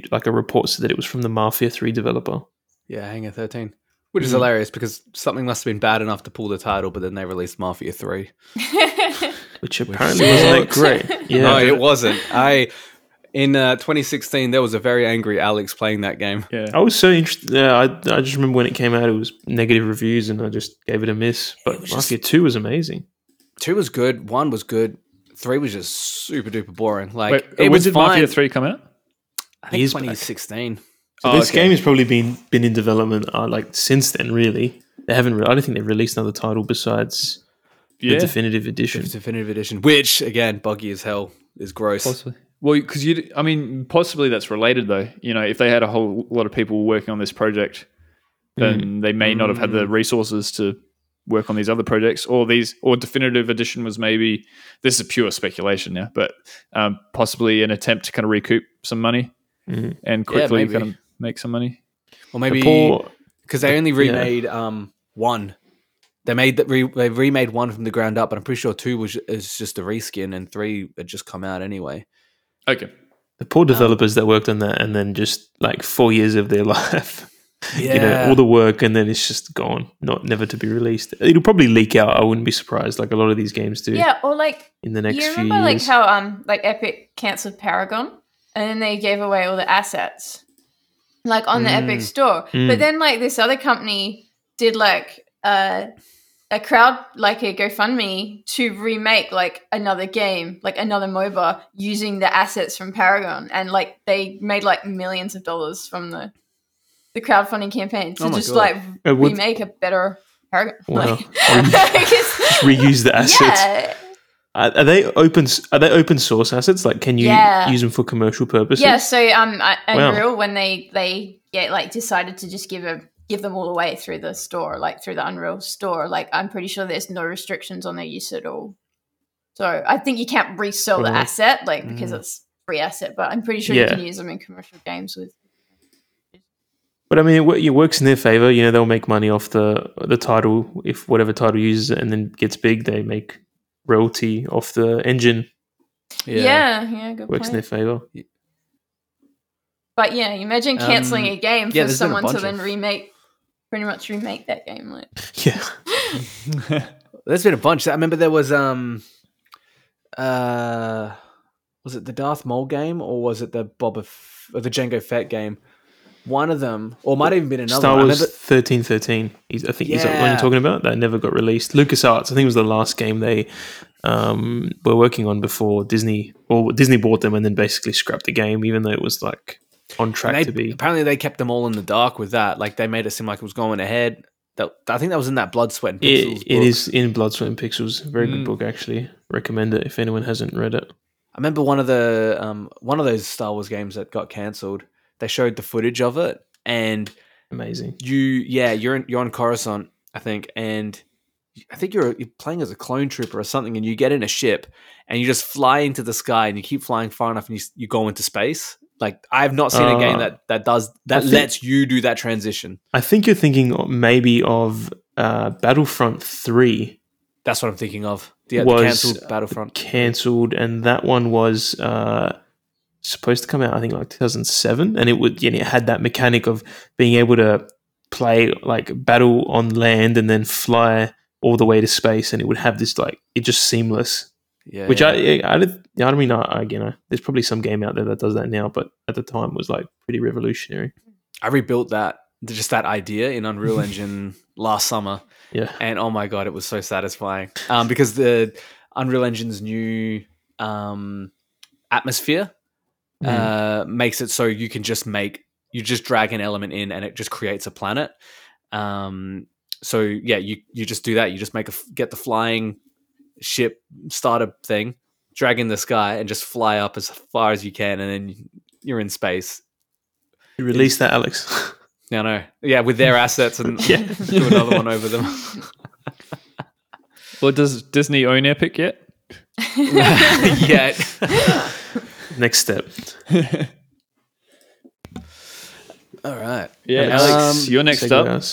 like a report said that it was from the Mafia Three developer. Yeah, Hangar Thirteen. Which is mm. hilarious because something must have been bad enough to pull the title, but then they released Mafia 3. <laughs> Which apparently wasn't that great. <laughs> Yeah. No, it wasn't. I in uh, 2016 there was a very angry Alex playing that game. Yeah. I was so interested. Uh, I I just remember when it came out, it was negative reviews, and I just gave it a miss. But Mafia just, 2 was amazing. Two was good. One was good. Three was just super duper boring. Like Wait, it was did fine. Mafia 3 come out? I think 2016. Back. So oh, this okay. game has probably been been in development uh, like since then. Really, they haven't. Re- I don't think they've released another title besides yeah. the definitive edition. The definitive edition, which again, buggy as hell, is gross. Possibly. Well, because you, I mean, possibly that's related though. You know, if they had a whole lot of people working on this project, then mm. they may not have had the mm. resources to work on these other projects, or these, or definitive edition was maybe. This is pure speculation now, but um, possibly an attempt to kind of recoup some money mm. and quickly yeah, kind of make some money. Or maybe because they only remade yeah. um, one. They made that re- they remade one from the ground up, but I'm pretty sure two was is just a reskin, and three had just come out anyway. Okay. The poor um, developers um, that worked on that, and then just like four years of their <laughs> life, yeah. you know, all the work, and then it's just gone, not never to be released. It'll probably leak out. I wouldn't be surprised, like a lot of these games do. Yeah, or like in the next you remember like how um like Epic cancelled Paragon, and then they gave away all the assets like on the mm. Epic store. Mm. But then like this other company did like uh, a crowd like a GoFundMe to remake like another game, like another MOBA using the assets from Paragon, and like they made like millions of dollars from the the crowdfunding campaign to oh just God. like remake a better Paragon. Wow. Like, <laughs> <laughs> reuse the assets. Yeah. Are they open? Are they open source assets? Like, can you yeah. use them for commercial purposes? Yeah. So, um, Unreal wow. when they they yeah like decided to just give a give them all away through the store, like through the Unreal store. Like, I'm pretty sure there's no restrictions on their use at all. So, I think you can't resell the asset, like because mm. it's free asset, but I'm pretty sure yeah. you can use them in commercial games with. But I mean, it, works in their favor. You know, they'll make money off the the title if whatever title uses it and then gets big, they make royalty off the engine. Yeah, yeah, yeah good works point. in their favor. But yeah, imagine canceling um, a game for yeah, someone to then of... remake, pretty much remake that game. Like, <laughs> yeah, <laughs> there's been a bunch. I remember there was um, uh, was it the Darth Maul game or was it the Boba F- or the Jango Fett game? one of them, or might have even been another. Star Wars thirteen thirteen. I think yeah. is what you're talking about. That never got released. LucasArts, I think, it was the last game they um, were working on before Disney, or Disney bought them and then basically scrapped the game, even though it was like on track they, to be. Apparently, they kept them all in the dark with that. Like they made it seem like it was going ahead. That I think that was in that Blood, Sweat, and Pixels. It, it is in Blood, Sweat, and Pixels. Very mm. good book, actually. Recommend it if anyone hasn't read it. I remember one of the um, one of those Star Wars games that got cancelled. They showed the footage of it, and amazing. You yeah, you're in, you're on Coruscant, I think, and I think you're, you're playing as a clone trooper or something, and you get in a ship and you just fly into the sky and you keep flying far enough and you you go into space. Like I have not seen uh, a game uh, that that does that think, lets you do that transition. I think you're thinking maybe of uh, Battlefront Three. That's what I'm thinking of. The, was the cancelled Battlefront cancelled, and that one was uh, supposed to come out, I think, like 2007, and it would, you know, it had that mechanic of being able to play like battle on land and then fly all the way to space, and it would have this like it just seamless. Yeah, which yeah. I, I, I, I mean, I, again, know, there's probably some game out there that does that now, but at the time was like pretty revolutionary. I rebuilt that just that idea in Unreal Engine <laughs> last summer. Yeah, and oh my god, it was so satisfying. Um, because the Unreal Engine's new um atmosphere mm. uh, makes it so you can just make you just drag an element in and it just creates a planet. Um, so yeah, you you just do that. You just make a get the flying ship starter thing, drag in the sky, and just fly up as far as you can, and then you're in space. You release that, Alex. no, no, yeah, with their assets and <laughs> <laughs> yeah. do another one over them. well, does Disney own Epic yet? <laughs> yet. next step. All right. Yeah, Alex, um, you're next up.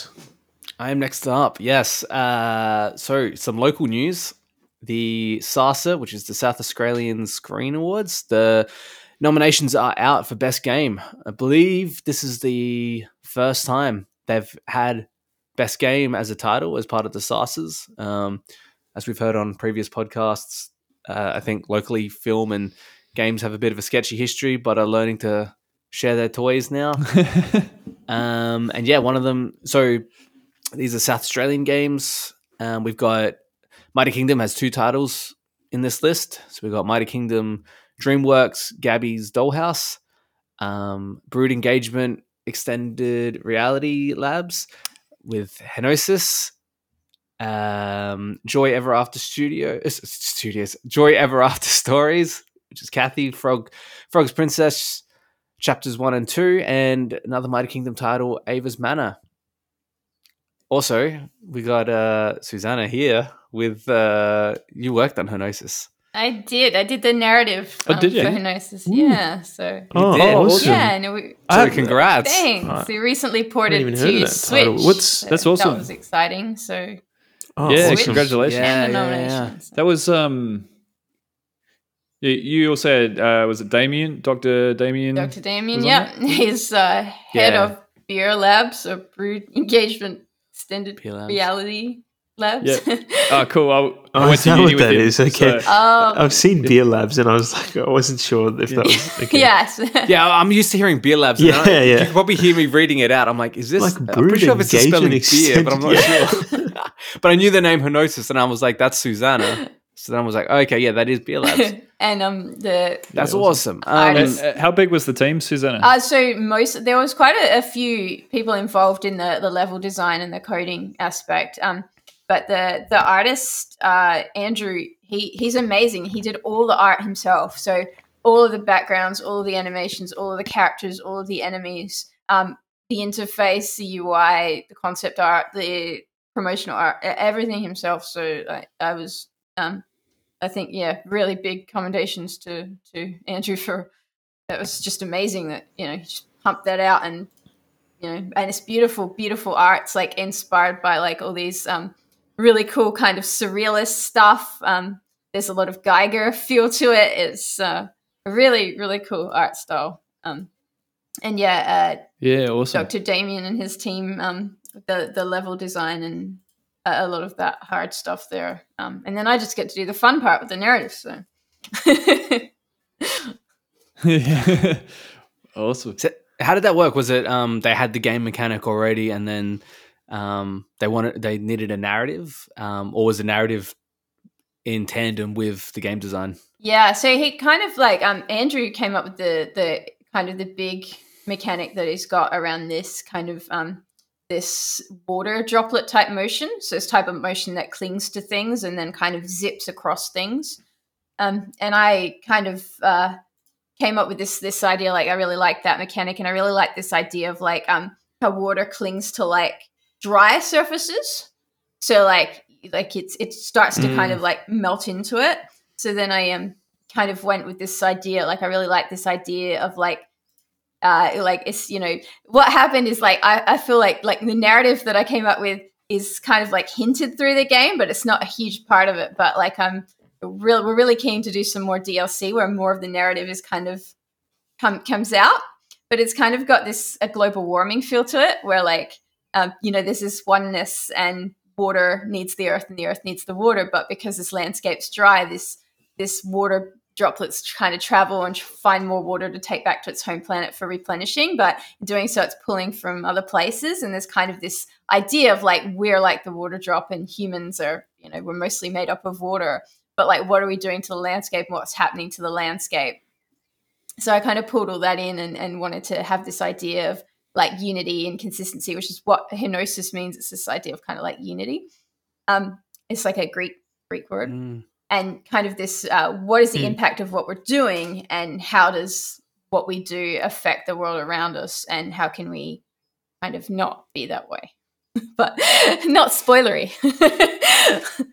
I am next up. Yes. Uh, so some local news. The SASA, which is the South Australian Screen Awards, the nominations are out for Best Game. I believe this is the first time they've had Best Game as a title as part of the SASAs. Um, as we've heard on previous podcasts, uh, I think locally film and games have a bit of a sketchy history, but are learning to share their toys now. <laughs> um, and yeah, one of them. So these are South Australian games. Um, we've got Mighty Kingdom has two titles in this list. So we've got Mighty Kingdom, DreamWorks, Gabby's Dollhouse, um, Brood Engagement, Extended Reality Labs with Henosis, um, Joy Ever After Studio uh, Studios, Joy Ever After Stories, which is Kathy Frog, Frog's Princess, chapters one and two, and another Mighty Kingdom title, Ava's Manor. Also, we got uh, Susanna here with uh, you worked on Henosis. I did. I did the narrative oh, did you? for Henosis. Ooh. Yeah. So oh, oh awesome. yeah. No, we, so congrats. Thanks. Right. We recently ported to Switch. What's that's awesome. That was exciting. So oh, yeah, Switch congratulations. Yeah, yeah, yeah, That was um. You also had uh, was it Damien, Doctor Damien? Doctor Damien. Yeah, <laughs> he's uh, head of Beer Labs, or Brood Engagement Extended Reality Labs. Yeah. <laughs> Oh, cool. I, I oh, went to uni with that him, is. Okay. So. Um, I've seen Beer Labs, and I was like, I wasn't sure if that was. <laughs> Okay. yes. yeah, I'm used to hearing Beer Labs. Yeah, I, yeah. You can probably hear me reading it out. I'm like, is this? Like I'm pretty sure it's spelling beer, but I'm not yeah. sure. <laughs> but I knew the name Henosis, and I was like, that's Susanna. So then I was like, okay, yeah, that is Beer Labs. and um, the that's awesome. Um, and, uh, how big was the team, Susanna? Uh, so most there was quite a, a, few people involved in the the level design and the coding aspect. Um, but the the artist uh, Andrew, he he's amazing. He did all the art himself. So all of the backgrounds, all of the animations, all of the characters, all of the enemies, um, the interface, the UI, the concept art, the promotional art, everything himself. So I, I was, um, I think, yeah, really big commendations to to Andrew for that was just amazing that you know he just pumped that out and you know and it's beautiful, beautiful art. It's like inspired by like all these um, really cool kind of surrealist stuff. Um, there's a lot of Giger feel to it. It's uh, a really, really cool art style. Um, and yeah, uh, yeah, awesome. Dr. Damien and his team, um, the the level design and a lot of that hard stuff there. Um, and then I just get to do the fun part with the narrative. So. yeah. <laughs> <laughs> awesome. So how did that work? Was it um, they had the game mechanic already, and then um, they wanted they needed a narrative, um, or was the narrative in tandem with the game design? Yeah, so he kind of like um, Andrew came up with the the kind of the big mechanic that he's got around this kind of um, this water droplet type motion. So this type of motion that clings to things and then kind of zips across things. Um, and I kind of uh, came up with this this idea. Like I really like that mechanic, and I really like this idea of like um, how water clings to like dry surfaces. So like like it's it starts to mm. kind of like melt into it. So then I um kind of went with this idea. Like I really like this idea of like uh like it's you know what happened is like I, I feel like like the narrative that I came up with is kind of like hinted through the game, but it's not a huge part of it. But like I'm real we're really keen to do some more DLC where more of the narrative is kind of come comes out. But it's kind of got this a global warming feel to it where like um, you know, there's this oneness and water needs the earth and the earth needs the water. But because this landscape's dry, this this water droplets kind of travel and find more water to take back to its home planet for replenishing. But in doing so, it's pulling from other places. And there's kind of this idea of like we're like the water drop and humans are, you know, we're mostly made up of water. But like, what are we doing to the landscape? What's happening to the landscape? So I kind of pulled all that in and, and wanted to have this idea of like unity and consistency, which is what henosis means. It's this idea of kind of like unity. Um, it's like a Greek Greek word, mm. and kind of this: uh, what is the mm. impact of what we're doing, and how does what we do affect the world around us, and how can we kind of not be that way, <laughs> but <laughs> not spoilery. <laughs>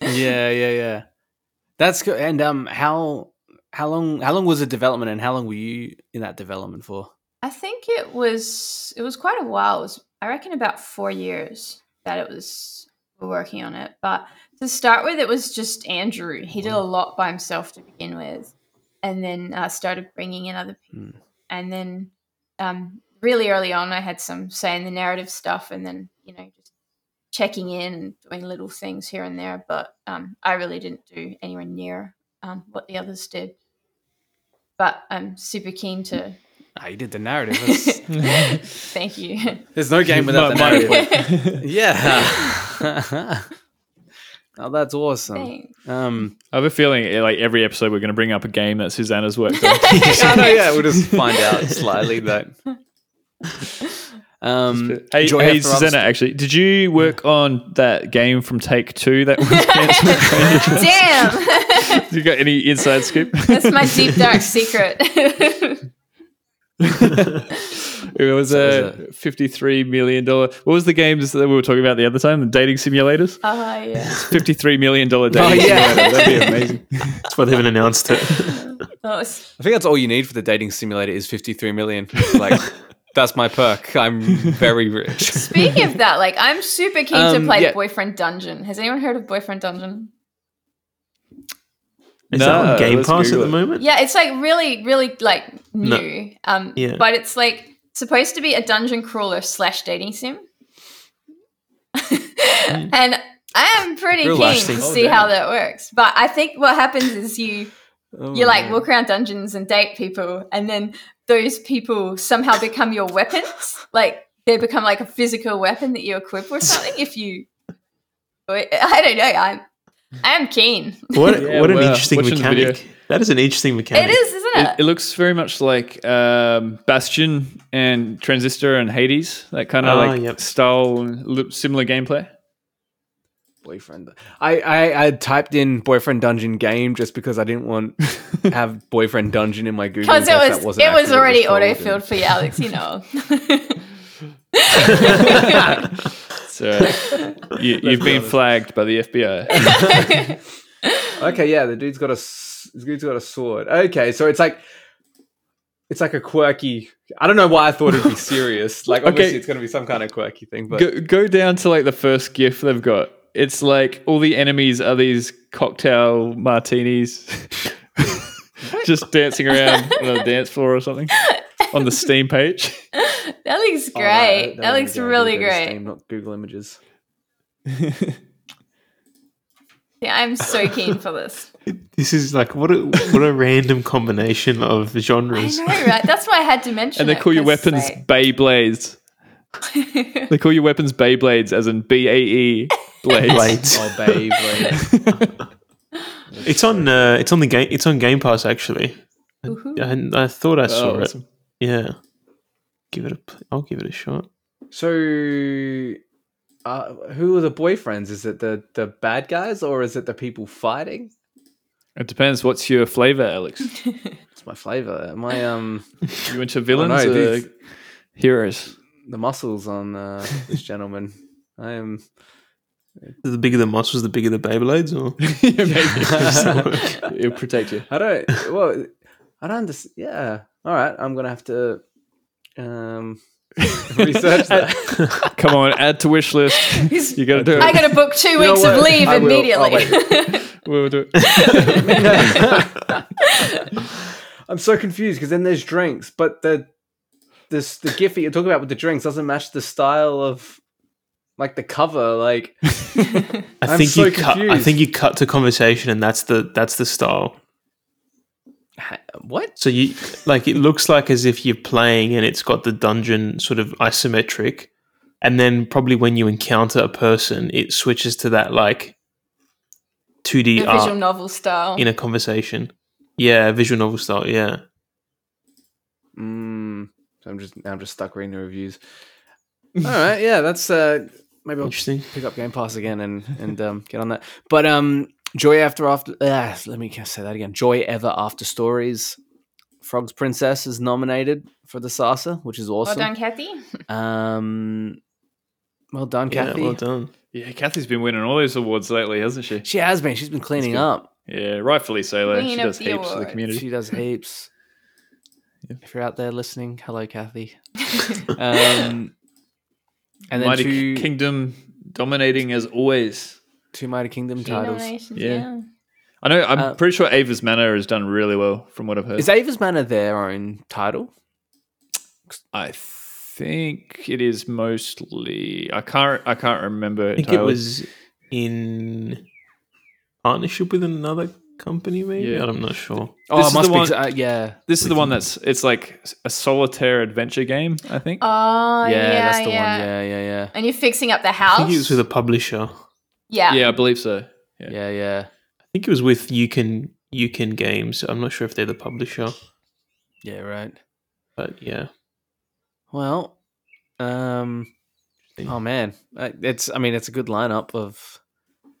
yeah, yeah, yeah. That's good. And um, how how long how long was the development and how long were you in that development for? I think it was it was quite a while. It was I reckon about four years that it was working on it. But to start with, it was just Andrew. He did a lot by himself to begin with, and then uh, started bringing in other people. Mm. And then um, really early on, I had some say in the narrative stuff, and then you know just checking in and doing little things here and there. But um, I really didn't do anywhere near um, what the others did. But I'm super keen to. Ah, you did the narrative. <laughs> Thank you. There's no game without the narrative. <laughs> yeah. <laughs> Oh, that's awesome. Um, I have a feeling, eh, like every episode, we're going to bring up a game that Susanna's worked on. I know, yeah, we'll just find out slightly that. Um, hey, hey Susanna, actually, did you work on that game from Take Two that was cancelled? Damn! Do you got any inside scoop? That's my deep dark secret. It was a fifty-three million dollar. What was the games that we were talking about the other time? The dating simulators. Oh uh, yeah, fifty-three million dollar dating oh, yeah. simulator. That'd be amazing. <laughs> That's why they haven't announced it. <laughs> I think that's all you need for the dating simulator is fifty-three million. Like <laughs> that's my perk. I'm very rich. Speaking of that, like I'm super keen um, to play yeah. Boyfriend Dungeon. Has anyone heard of Boyfriend Dungeon? Is no, that on Game Pass at the moment? Yeah, it's like really, really like new. No. Um, yeah. but it's like supposed to be a dungeon crawler slash dating sim. mm. <laughs> And I am pretty Real keen to see oh, how that works. But I think what happens is you <laughs> oh, you like man. walk around dungeons and date people, and then those people somehow become your weapons. Like they become like a physical weapon that you equip or something. if you, I don't know. I'm I am keen. <laughs> What yeah, what an interesting mechanic. That is an interesting mechanic. It is, isn't it? It, it looks very much like um, Bastion and Transistor and Hades. That kind of oh, like yep. style, similar gameplay. Boyfriend. I, I I typed in boyfriend dungeon game just because I didn't want <laughs> to have boyfriend dungeon in my Google. Because it was it was already auto autofilled for you, Alex. You know. <laughs> So uh, you, <laughs> have been flagged by the FBI. <laughs> okay, yeah, the dude's got a the dude's got a sword. Okay, so it's like it's like a quirky. I don't know why I thought it'd be serious. <laughs> Like obviously okay. it's going to be some kind of quirky thing. But go, go down to like the first GIF they've got. It's like all the enemies are these cocktail martinis, just dancing around on a dance floor or something on the Steam page. <laughs> <laughs> that looks oh, great. Oh, that, that, that looks really great. Steam, not Google Images. yeah, I'm so keen for this. <laughs> This is like what a what a random combination of genres. I know, right? That's why I had to mention. And they call your weapons say. Baeblades. they call your weapons Baeblades, as in B A E blades. blades. oh, Beyblades. it's on. Uh, it's on the game. It's on Game Pass actually. I, I, thought I saw oh, awesome. it. Yeah give it a. I'll give it a shot. So, uh, who are the boyfriends? Is it the the bad guys or is it the people fighting? It depends. What's your flavor, Alex? <laughs> What's my flavor? Am I um? <laughs> You into villains oh, no, or these, heroes? The muscles on uh, this gentleman. I am. The bigger the muscles, the bigger the Beyblades, or <laughs> yeah, maybe it'll protect you. I don't. Well, I don't understand. Yeah. All right. I'm gonna have to um, <laughs> research that. <laughs> Come on, add to wish list. you got to do it. I got to book two you weeks of leave I immediately. <laughs> we'll do it. I'm so confused because then there's drinks, but the this the gif that you're talking about with the drinks doesn't match the style of like the cover. Like I I'm think so you confused. cut. I think you cut to conversation, and that's the that's the style. What? So you like it looks like as if you're playing and it's got the dungeon sort of isometric, and then probably when you encounter a person, it switches to that like 2D art visual novel style in a conversation. Yeah, visual novel style. Yeah. Mm, so I'm just I'm just stuck reading the reviews. All right, yeah, that's uh maybe I'll Interesting. pick up Game Pass again and and um, get on that. But um, Joy After After. Uh, let me say that again. Joy Ever After Stories. Frog's Princess is nominated for the Sasa, which is awesome. Well done, Kathy. <laughs> Um, well done, yeah, Kathy. Well done. Yeah, Kathy's been winning all those awards lately, hasn't she? She has been. She's been cleaning been, up. Yeah, rightfully so. Though. She does heaps for the community. She does heaps. Yeah. If you're out there listening, hello, Kathy. <laughs> um, and then Mighty two, Kingdom dominating as always. Two Mighty Kingdom titles. Yeah. yeah. I know. I'm uh, pretty sure Ava's Manor has done really well from what I've heard. Is Ava's Manor their own title? I think it is mostly. I can't. I can't remember. I think it was in partnership with another company, maybe. Yeah. I'm not sure. Oh, this it must be. One, uh, yeah, this is the one that's. It's like a solitaire adventure game. I think. Oh, yeah, yeah that's the yeah. one. Yeah, yeah, yeah. And you're fixing up the house. I think it was with a publisher. Yeah. Yeah, I believe so. Yeah, yeah. yeah think it was with Yuken Yuken Games. I'm not sure if they're the publisher. Yeah, right. But yeah. Well, um, oh man, it's. I mean, it's a good lineup of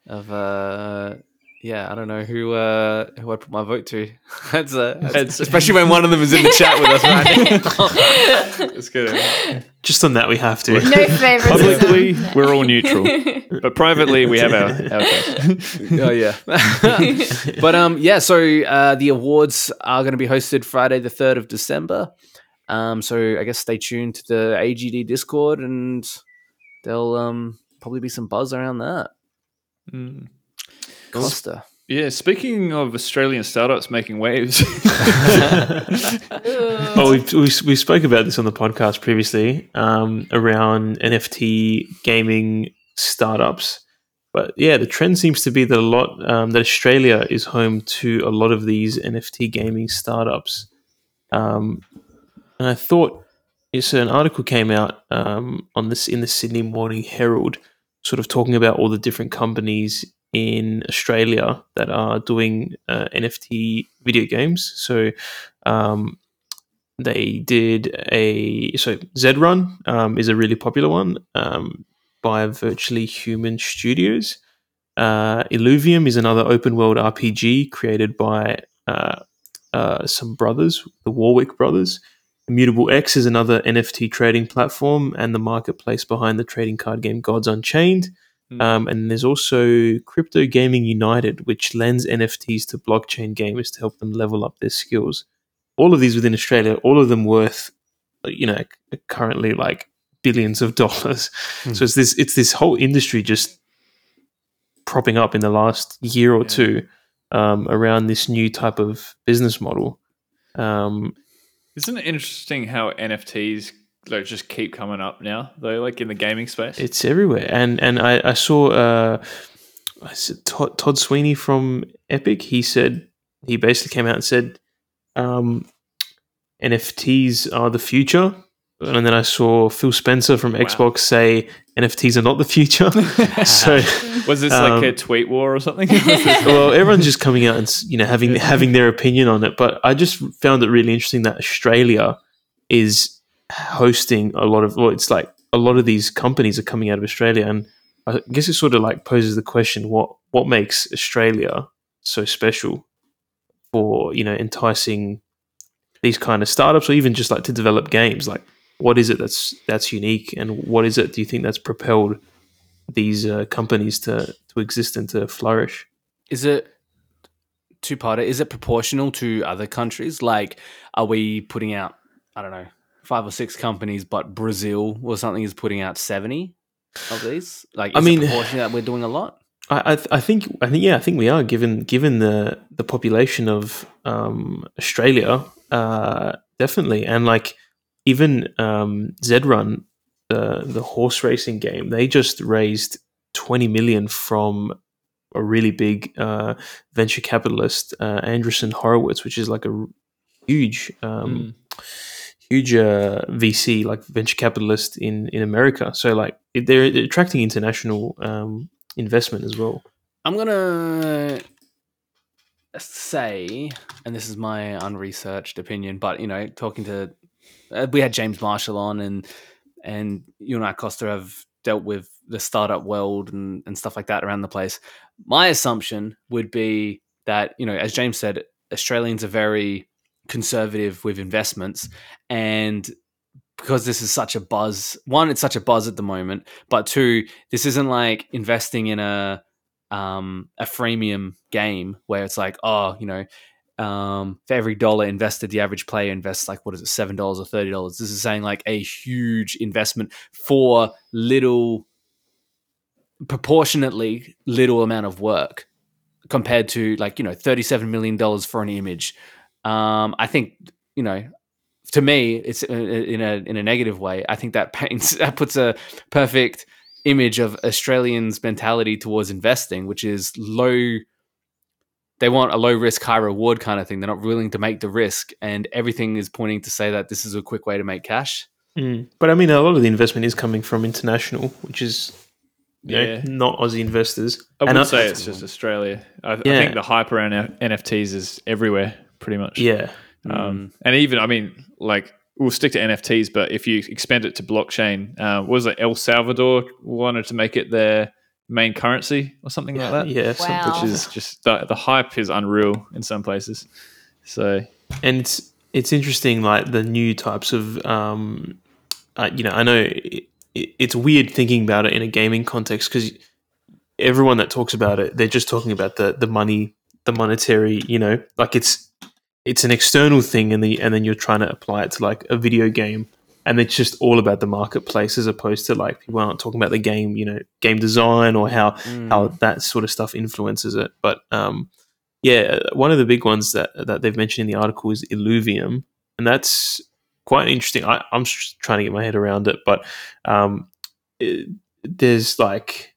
of uh yeah, I don't know who uh, who I put my vote to. <laughs> that's, uh, <laughs> that's especially when one of them is in the chat with us right <laughs> It's good. Just on that, we have to. No favorites. Publicly, we're all neutral, but privately, we have our. our oh yeah. but um, yeah. So uh, the awards are going to be hosted Friday, the third of December. Um, so I guess stay tuned to the AGD Discord, and there'll um probably be some buzz around that. Mm. Costa. Yeah, speaking of Australian startups making waves. <laughs> oh, we, we, we spoke about this on the podcast previously um, around NFT gaming startups. But yeah, the trend seems to be that a lot um, that Australia is home to a lot of these NFT gaming startups. Um, and I thought, so an article came out um, on this in the Sydney Morning Herald, sort of talking about all the different companies in Australia that are doing uh, NFT video games. So um, they did a so ZED RUN um, is a really popular one um, by Virtually Human Studios. Uh, Illuvium is another open world RPG created by uh, uh, some brothers, the Warwick brothers. Immutable X is another NFT trading platform and the marketplace behind the trading card game Gods Unchained. Hmm. Um, and there's also Crypto Gaming United, which lends NFTs to blockchain gamers to help them level up their skills. All of these within Australia, all of them worth, you know, currently like billions of <laughs> dollars. Mm. So it's this it's this whole industry just propping up in the last year or yeah. two um, around this new type of business model. Um, Isn't it interesting how NFTs like just keep coming up now though like in the gaming space it's everywhere and and i, I saw uh todd, todd sweeney from epic he said he basically came out and said um nfts are the future and then I saw Phil Spencer from wow. Xbox say NFTs are not the future. <laughs> so was this um, like a tweet war or something? <laughs> well, everyone's just coming out and you know having having their opinion on it. But I just found it really interesting that Australia is hosting a lot of well, it's like a lot of these companies are coming out of Australia, and I guess it sort of like poses the question: what what makes Australia so special for you know enticing these kind of startups, or even just like to develop games? Like, what is it that's that's unique, and what is it do you think that's propelled these uh, companies to to exist and to flourish? Is it two parter? Is it proportional to other countries? Like, are we putting out? I don't know five or six companies, but Brazil or something is putting out seventy of these. Like, I mean, proportion that we're doing a lot. I, I, I think I think yeah I think we are given given the the population of um, Australia uh, definitely and like even um, ZED RUN the the horse racing game they just raised twenty million from a really big uh, venture capitalist uh, Andreessen Horowitz which is like a huge um, mm huge uh, VC like venture capitalist in in America. So like they're attracting international um, investment as well. I'm gonna say, and this is my unresearched opinion, but you know, talking to uh, we had James Marshall on, and and you and I Costa have dealt with the startup world and, and stuff like that around the place. My assumption would be that you know, as James said, Australians are very conservative with investments and because this is such a buzz one it's such a buzz at the moment but two this isn't like investing in a um, a freemium game where it's like, oh, you know, um, for every dollar invested, the average player invests like what is it, seven dollars or thirty dollars. This is saying like a huge investment for little, proportionately little amount of work compared to like you know thirty-seven million dollars for an image. Um, I think you know, to me, it's uh, in a in a negative way. I think that <laughs> paints that puts a perfect image of Australians' mentality towards investing, which is low they want a low risk, high reward kind of thing. They're not willing to make the risk, and everything is pointing to say that this is a quick way to make cash. Mm. But I mean, a lot of the investment is coming from international, which is yeah. Know, not Aussie investors. I would say it's just Australia. I, yeah. I, think the hype around NFTs is everywhere, pretty much. Yeah. Um, mm. And even, I mean, like we'll stick to NFTs, but if you expand it to blockchain, uh, was it El Salvador wanted to make it their main currency or something like that. Yeah, wow. which is just the, the hype is unreal in some places. So, and it's it's interesting, like the new types of, um, uh, you know, I know it, it's weird thinking about it in a gaming context because everyone that talks about it, they're just talking about the the money, the monetary, you know, like it's it's an external thing, and the and then you're trying to apply it to like a video game and it's just all about the marketplace as opposed to like people aren't talking about the game, you know, game design or how mm. how that sort of stuff influences it. But um, yeah, one of the big ones that that they've mentioned in the article is Illuvium, and that's quite interesting. I, i'm trying to get my head around it, but um, it, there's like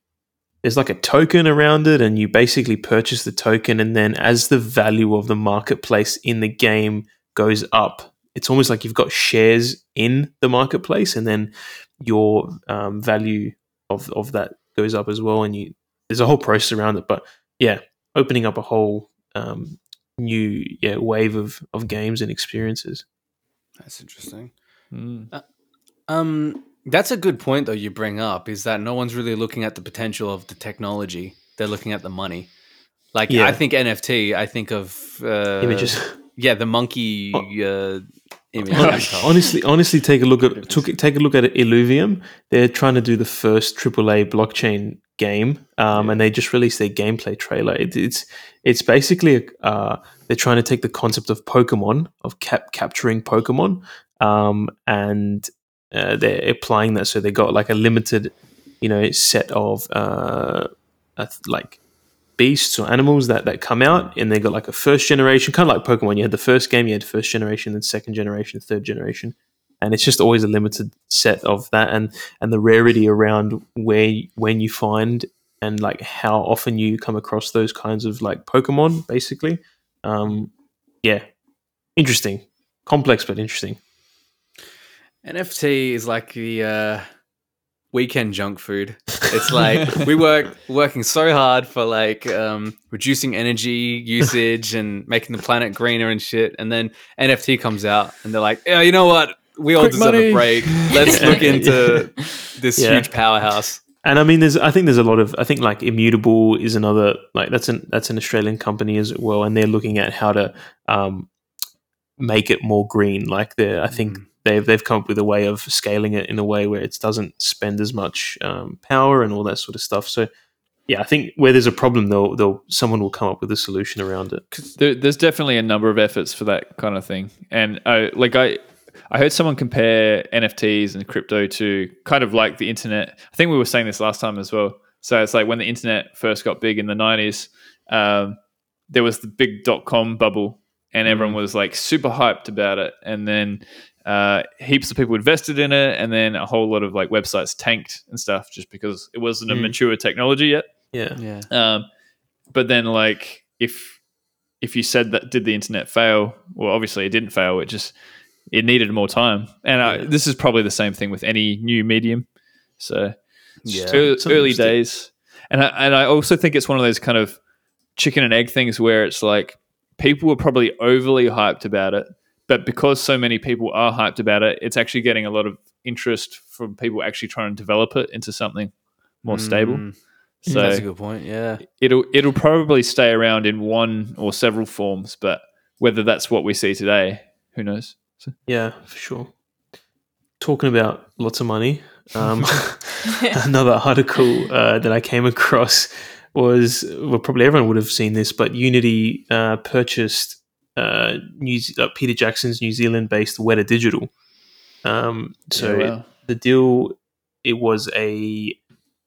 there's like a token around it, and you basically purchase the token, and then as the value of the marketplace in the game goes up, it's almost like you've got shares in the marketplace, and then your um, value of of that goes up as well. And you there's a whole process around it, but yeah, opening up a whole um, new yeah wave of of games and experiences. That's interesting. Mm. Uh, um, that's a good point though. You bring up is that no one's really looking at the potential of the technology; they're looking at the money. Like yeah. I think NFT, I think of uh, images. Yeah, the monkey uh, image. honestly, honestly, take a look at took, take a look at Illuvium. They're trying to do the first AAA blockchain game, um, and they just released their gameplay trailer. It, it's it's basically uh, they're trying to take the concept of Pokemon of cap- capturing Pokemon, um, and uh, they're applying that. So they got like a limited, you know, set of uh, like beasts or animals that, that come out and they got like a first generation kind of like pokemon. You had the first game you had first generation then second generation third generation and it's just always a limited set of that and and the rarity around where when you find and like how often you come across those kinds of like pokemon basically. Um yeah. Interesting. Complex but interesting nft is like the uh weekend junk food. It's like we work working so hard for like um, reducing energy usage and making the planet greener and shit, and then NFT comes out and they're like, yeah, you know what? We all Quick deserve money. a break. Let's look <laughs> into this yeah. huge powerhouse. And I mean, there's I think there's a lot of I think like Immutable is another like that's an that's an Australian company as well, and they're looking at how to um, make it more green. Like they I think. Mm they've they've come up with a way of scaling it in a way where it doesn't spend as much um, power and all that sort of stuff. So yeah, I think where there's a problem, they'll, they'll someone will come up with a solution around it. There, there's definitely a number of efforts for that kind of thing, and I, like I. I heard someone compare NFTs and crypto to kind of like the internet. I think we were saying this last time as well. So it's like when the internet first got big in the 90s, um, there was the big dot com bubble and everyone mm. was like super hyped about it. And then uh, heaps of people invested in it, and then a whole lot of like websites tanked and stuff just because it wasn't a mm. mature technology yet. Yeah, yeah. Um, but then like if if you said that did the internet fail, well, obviously it didn't fail. It just it needed more time, and I, this is probably the same thing with any new medium. So yeah, early, early days, and I, and I also think it's one of those kind of chicken and egg things where it's like people were probably overly hyped about it but because so many people are hyped about it, it's actually getting a lot of interest from people actually trying to develop it into something more mm. stable. So that's a good point. Yeah, it'll it'll probably stay around in one or several forms, but whether that's what we see today, who knows? So. Yeah, for sure. Talking about lots of money, um, <laughs> <laughs> another article uh, that I came across was well, probably everyone would have seen this, but Unity uh, purchased uh, New, uh, Peter Jackson's New Zealand-based Weta Digital. Um, so Yeah, wow. the deal it was a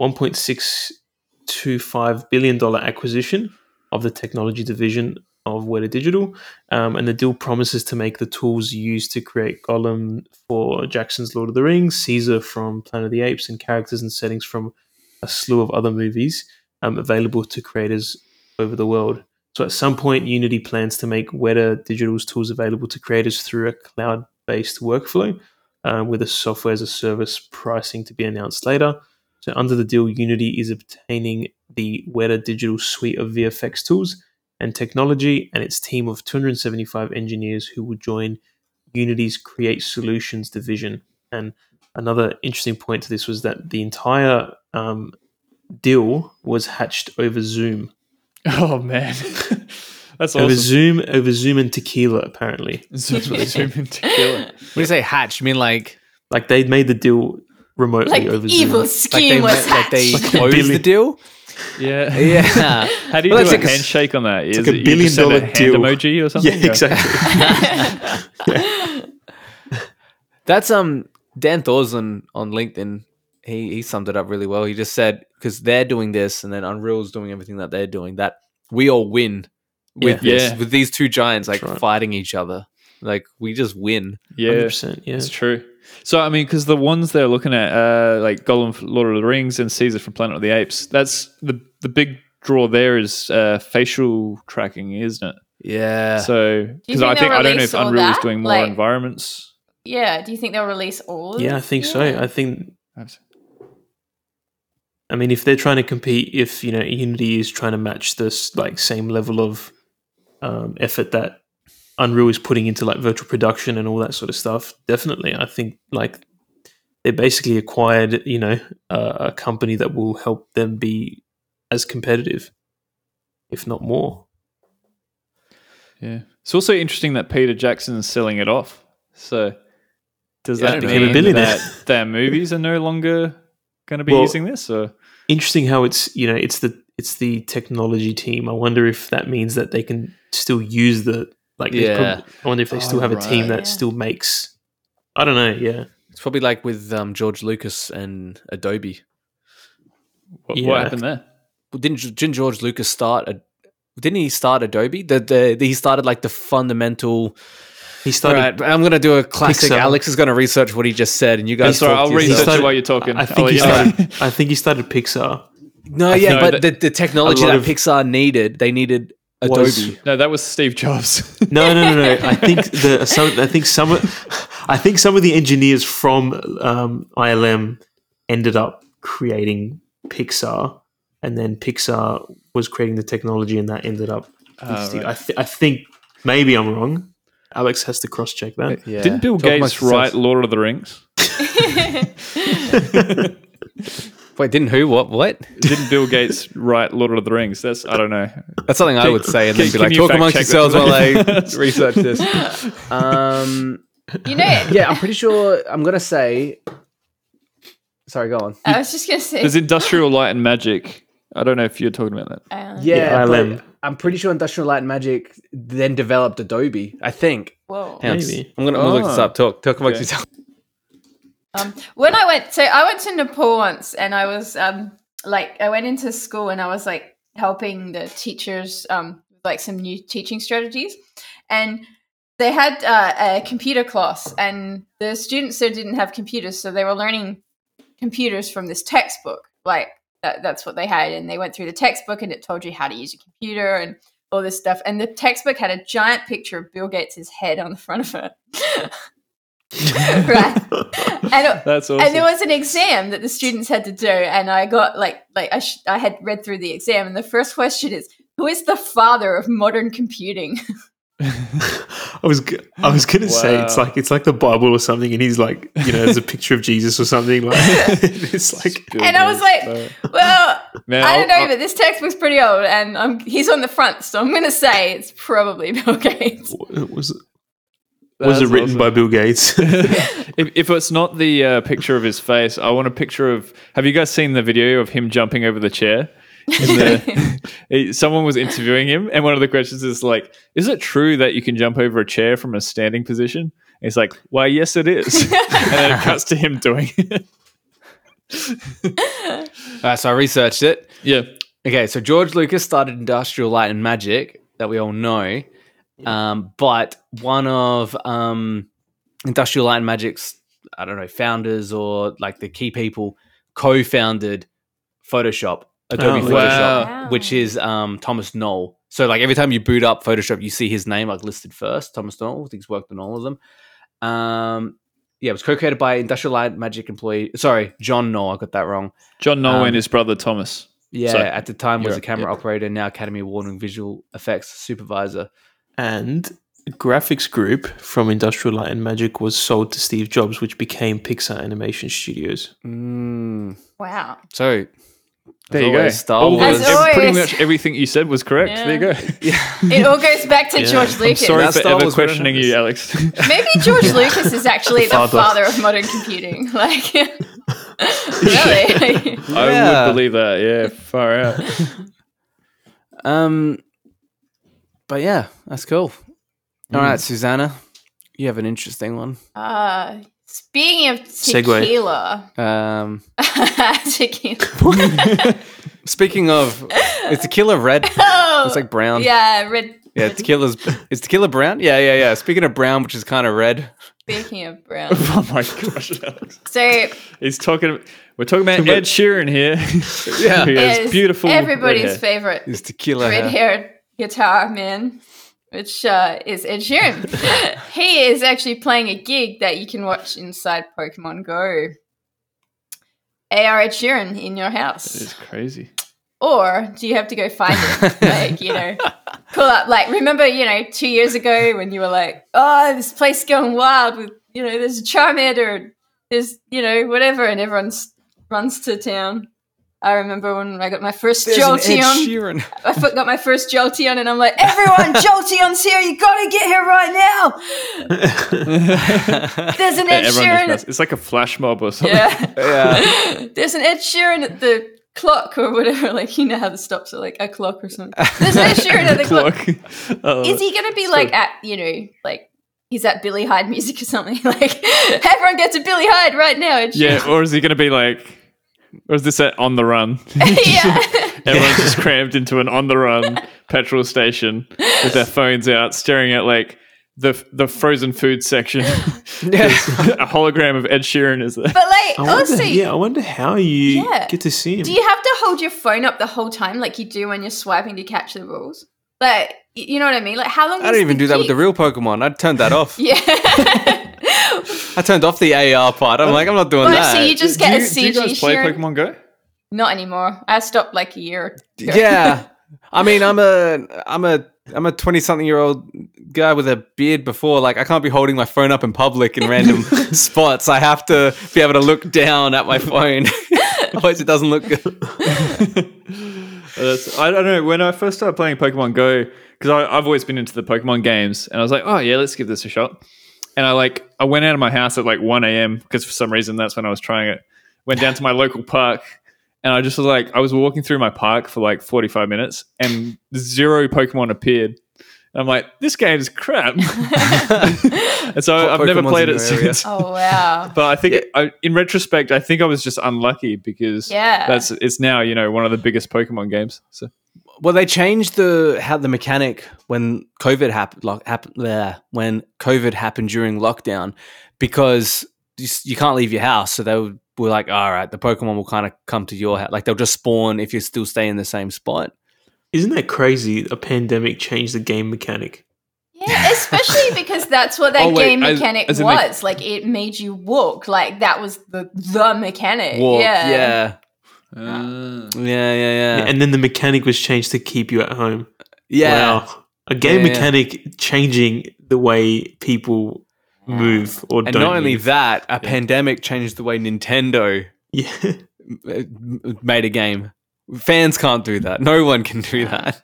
1.625 billion dollar acquisition of the technology division of Weta Digital, um, and the deal promises to make the tools used to create Gollum for Jackson's Lord of the Rings, Caesar from Planet of the Apes, and characters and settings from a slew of other movies um, available to creators over the world. So at some point, Unity plans to make Weta Digital's tools available to creators through a cloud-based workflow uh, with a software as a service pricing to be announced later. So under the deal, Unity is obtaining the Weta Digital suite of VFX tools and technology and its team of 275 engineers who will join Unity's Create Solutions division. And another interesting point to this was that the entire um, deal was hatched over Zoom. <laughs> Oh man, <laughs> that's Over awesome. Zoom, over Zoom and tequila, apparently. <laughs> Zoom, zoom in tequila. When you say hatch, you mean like Like they made the deal remotely Like over the evil Zoom. like scheme they was like they hatched. closed the deal? Yeah. Yeah. How do you Well, do a like a- handshake on that? Is like a it you billion just send dollar hand deal. emoji or something? Yeah, exactly. That's um Dan Thorson on LinkedIn. He he summed it up really well. He just said because they're doing this and then Unreal's doing everything that they're doing, that we all win with Yeah. this, Yeah. with these two giants like right. fighting each other. Like we just win. Yeah, 100%, yeah. it's true. So I mean, because the ones they're looking at, uh, like Gollum, from Lord of the Rings, and Caesar from Planet of the Apes. That's the the big draw. There is uh, facial tracking, isn't it? Yeah. So because I think I don't know if Unreal is doing more Like- environments. yeah. Do you think they'll release all? of Yeah, I this? think so. I think That's- I mean, if they're trying to compete, if you know Unity is trying to match this like same level of um, effort that Unreal is putting into like virtual production and all that sort of stuff, definitely, I think like they basically acquired, you know, uh, a company that will help them be as competitive, if not more. Yeah, it's also interesting that Peter Jackson is selling it off. So does Yeah, that mean that their movies are no longer going to be Well- using this? Or Interesting how it's you know it's the it's the technology team. I wonder if that means that they can still use the like. they Yeah. prob- I wonder if they still Oh, have a team that Yeah. still makes. I don't know. Yeah. it's probably like with um, George Lucas and Adobe. what, Yeah. what happened there? Well, Didn't didn't George Lucas start a didn't he start Adobe? The, the, the he started like the fundamental He All started. right, I'm gonna do a classic. Pixar. Alex is gonna research what he just said, and you guys. sorry, I'll to research yourself. started- while you're talking. I I'll think he let you know. started. <laughs> I think he started Pixar. No, yeah, but the, the technology that Pixar needed, they needed Adobe. Was- No, that was Steve Jobs. <laughs> No, no, no, no. I <laughs> think the some. I think some. I think some of the engineers from um, ILM ended up creating Pixar, and then Pixar was creating the technology, and that ended up. Steve- right. I, th- I think maybe I'm wrong. Alex has to cross check that. Yeah. Didn't Bill Talk Gates write. Lord of the Rings? <laughs> <laughs> Wait, didn't who? What? What? Didn't Bill Gates write Lord of the Rings? That's I don't know. That's something I would say, and then be like, talk amongst yourselves while I <laughs> research this. Um, You know, yeah, I'm pretty sure. I'm gonna say. Sorry, go on. I was just gonna say. There's Industrial Light and Magic. I don't know if you're talking about that. uh, Yeah, Yeah, but I'm pretty sure Industrial Light and Magic then developed Adobe. I think. Whoa. Hang Maybe. I'm gonna, I'm look this Oh. up. Talk, talk amongst Okay. yourselves. Um, when I went, so I went to Nepal once, and I was um, like, I went into school, and I was like helping the teachers, um, like some new teaching strategies, and they had uh, a computer class, and the students there didn't have computers, so they were learning computers from this textbook, like that, that's what they had, and they went through the textbook, and it told you how to use a computer and all this stuff, and the textbook had a giant picture of Bill Gates' head on the front of it. <laughs> right. And awesome. <laughs> and there was an exam that the students had to do, and I got like like I, sh- I had read through the exam, and the first question is, "Who is the father of modern computing?" <laughs> I was g- I was gonna say it's like it's like the Bible or something, and he's like you know there's a picture of Jesus or something like <laughs> <laughs> it's like Bill and I was like, "Well, man, I don't know, I'll- but this textbook's pretty old, and um, he's on the front, so I'm gonna say it's probably <laughs> Bill Gates." it was was it written awesome. by Bill Gates? if, if it's not the uh, picture of his face, I want a picture of. Have you guys seen the video of him jumping over the chair? <laughs> The, <laughs> someone was interviewing him, and one of the questions is like, "Is it true that you can jump over a chair from a standing position?" And he's like, "Why, yes, it is." <laughs> and then it cuts to him doing it. uh, so I researched it. Yeah. Okay, so George Lucas started Industrial Light and Magic that we all know, um, but one of um, Industrial Light and Magic's I don't know founders or like the key people co-founded Photoshop, Adobe oh, Photoshop, wow. which is um, Thomas Knoll. So like every time you boot up Photoshop, you see his name like listed first. Thomas Knoll. I think he's worked on all of them. Um, yeah, it was co-created by Industrial Light Magic employee. Sorry, John Knoll. I got that wrong. John Knoll um, and his brother Thomas. Yeah, so, at the time was a camera yeah. operator, now Academy Award-winning visual effects supervisor. And graphics group from Industrial Light and Magic was sold to Steve Jobs, which became Pixar Animation Studios. Mm. Wow. So there you go. Star Wars. Pretty much everything you said was correct. Yeah. There you go. <laughs> Yeah. It all goes back to yeah. George Lucas. I'm sorry That's for Star ever Wars questioning you, Alex. <laughs> Maybe George <laughs> Lucas is actually the father. father of modern computing. Like, really? I would believe that. Yeah, far out. Um, but yeah, that's cool. All right, mm. Susanna, you have an interesting one. Uh, speaking of tequila, um, <laughs> tequila. <laughs> speaking of, is tequila red? <laughs> Oh, it's like brown. Yeah, red. Yeah, tequila's is tequila brown? Yeah, yeah, yeah. Speaking of brown, which is kind of red. Speaking of brown. oh my gosh, Alex. So he's talking. We're talking about Ed Sheeran here. yeah, he has beautiful. Everybody's favorite. Is tequila red-haired guitar man which uh, is Ed Sheeran. <laughs> he is actually playing a gig that you can watch inside Pokemon Go. AR Ed Sheeran in your house. That is crazy. Or do you have to go find it? <laughs> like, you know, pull up. Like, remember, you know, two years ago when you were like, oh, this place going wild with, you know, there's a Charmander or there's, you know, whatever, and everyone runs to town. I remember when I got my first There's Jolteon. <laughs> I got my first Jolteon, and I'm like, <laughs> everyone, Jolteon's here. You got to get here right now. <laughs> There's an Ed Sheeran. It's like a flash mob or something. Yeah. yeah. There's an Ed Sheeran at the clock or whatever. Like, you know how the stops are like a clock or something. There's an Ed Sheeran at the clock. Oh, Is he going to be so like at, you know, like he's at Billy Hyde music or something. Like everyone gets a Billy Hyde right now. Yeah, or is he going to be like or is this at on the run? <laughs> <laughs> yeah. Everyone's just <laughs> crammed into an on the run petrol station with their phones out, staring at like the the frozen food section. a hologram of Ed Sheeran is there. But like, I also, wonder, yeah, I wonder how you yeah. get to see him. Do you have to hold your phone up the whole time, like you do when you're swiping to catch the rules? Like, you know what I mean? Like, how long? I don't even do that with the real Pokemon. I'd turn that off. yeah. I turned off the AR part. I'm like, I'm not doing well, that. So you just get do a CG. Do you guys play Pokemon Go? Not anymore. I stopped like a year. Ago. Yeah, <laughs> I mean, I'm a, I'm a, I'm a 20 something year old guy with a beard. Before, like, I can't be holding my phone up in public in random <laughs> spots. I have to be able to look down at my phone. <laughs> Otherwise, it doesn't look good. Uh, I don't know. When I first started playing Pokemon Go, because I've always been into the Pokemon games, and I was like, oh yeah, let's give this a shot and I like I went out of my house at like 1 a.m. because for some reason that's when I was trying it. Went down to my local park and I just was like I was walking through my park for like 45 minutes and zero Pokemon appeared. I'm like, this game is crap. <laughs> and so I've Pokemon's never played it since. Oh wow! <laughs> but I think, yeah. I, in retrospect, I think I was just unlucky because yeah, that's it's now you know one of the biggest Pokemon games. So well, they changed the how the mechanic when COVID happened, like, happened there when COVID happened during lockdown, because you, you can't leave your house. So they were, were like, all right, the Pokemon will kind of come to your house. Like they'll just spawn if you still stay in the same spot. Isn't that crazy? A pandemic changed the game mechanic. Yeah, especially <laughs> because that's what that oh, wait, game mechanic as, as was. Like, like it made you walk. Like that was the the mechanic. Walk, yeah. Yeah. Uh, yeah, yeah, yeah. And then the mechanic was changed to keep you at home. Yeah. Wow. A game yeah, mechanic yeah. changing the way people move or and not only move. that, a yeah. pandemic changed the way Nintendo yeah. <laughs> made a game. Fans can't do that. No one can do that.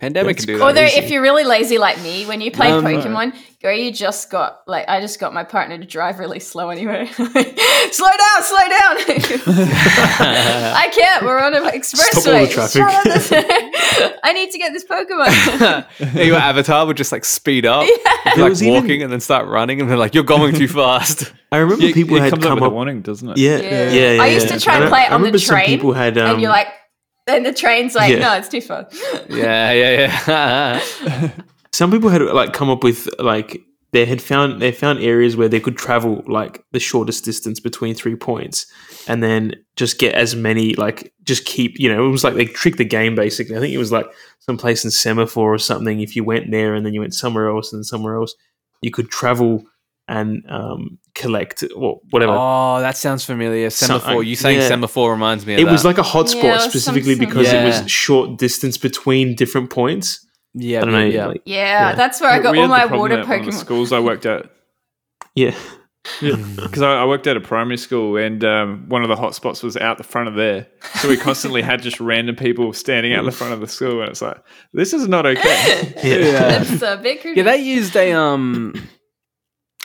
Pandemic can do that. Although, if you're really lazy like me, when you play um, Pokemon Go, you just got like I just got my partner to drive really slow anyway. <laughs> slow down, slow down. <laughs> I can't. We're on an expressway. <laughs> I need to get this Pokemon. yeah, your avatar would just like speed up, yeah. like walking, even... and then start running, and they're like, "You're going too fast." I remember yeah, people had come up, up warning, doesn't it? Yeah, yeah, yeah. yeah I used to try and play it on the train. People had, um, and you're like and the train's like, yeah. no, it's too far. <laughs> yeah, yeah, yeah. <laughs> Some people had like come up with like they had found they found areas where they could travel like the shortest distance between three points and then just get as many like just keep you know it was like they tricked the game basically i think it was like some place in semaphore or something if you went there and then you went somewhere else and somewhere else you could travel and um, collect or whatever. Oh, that sounds familiar. Semaphore. Some, you saying yeah. semaphore reminds me of It that. was like a hotspot yeah, specifically because yeah. it was short distance between different points. Yeah, know, yeah. Like, yeah. that's where I got all my water Pokemon. schools I worked at. Yeah. Because I, I, worked at a primary school and um, one of the hotspots was out the front of there. So we constantly had just random people standing out the front of the school. And it's like, this is not okay. <laughs> yeah. That's a big Yeah, they used a. um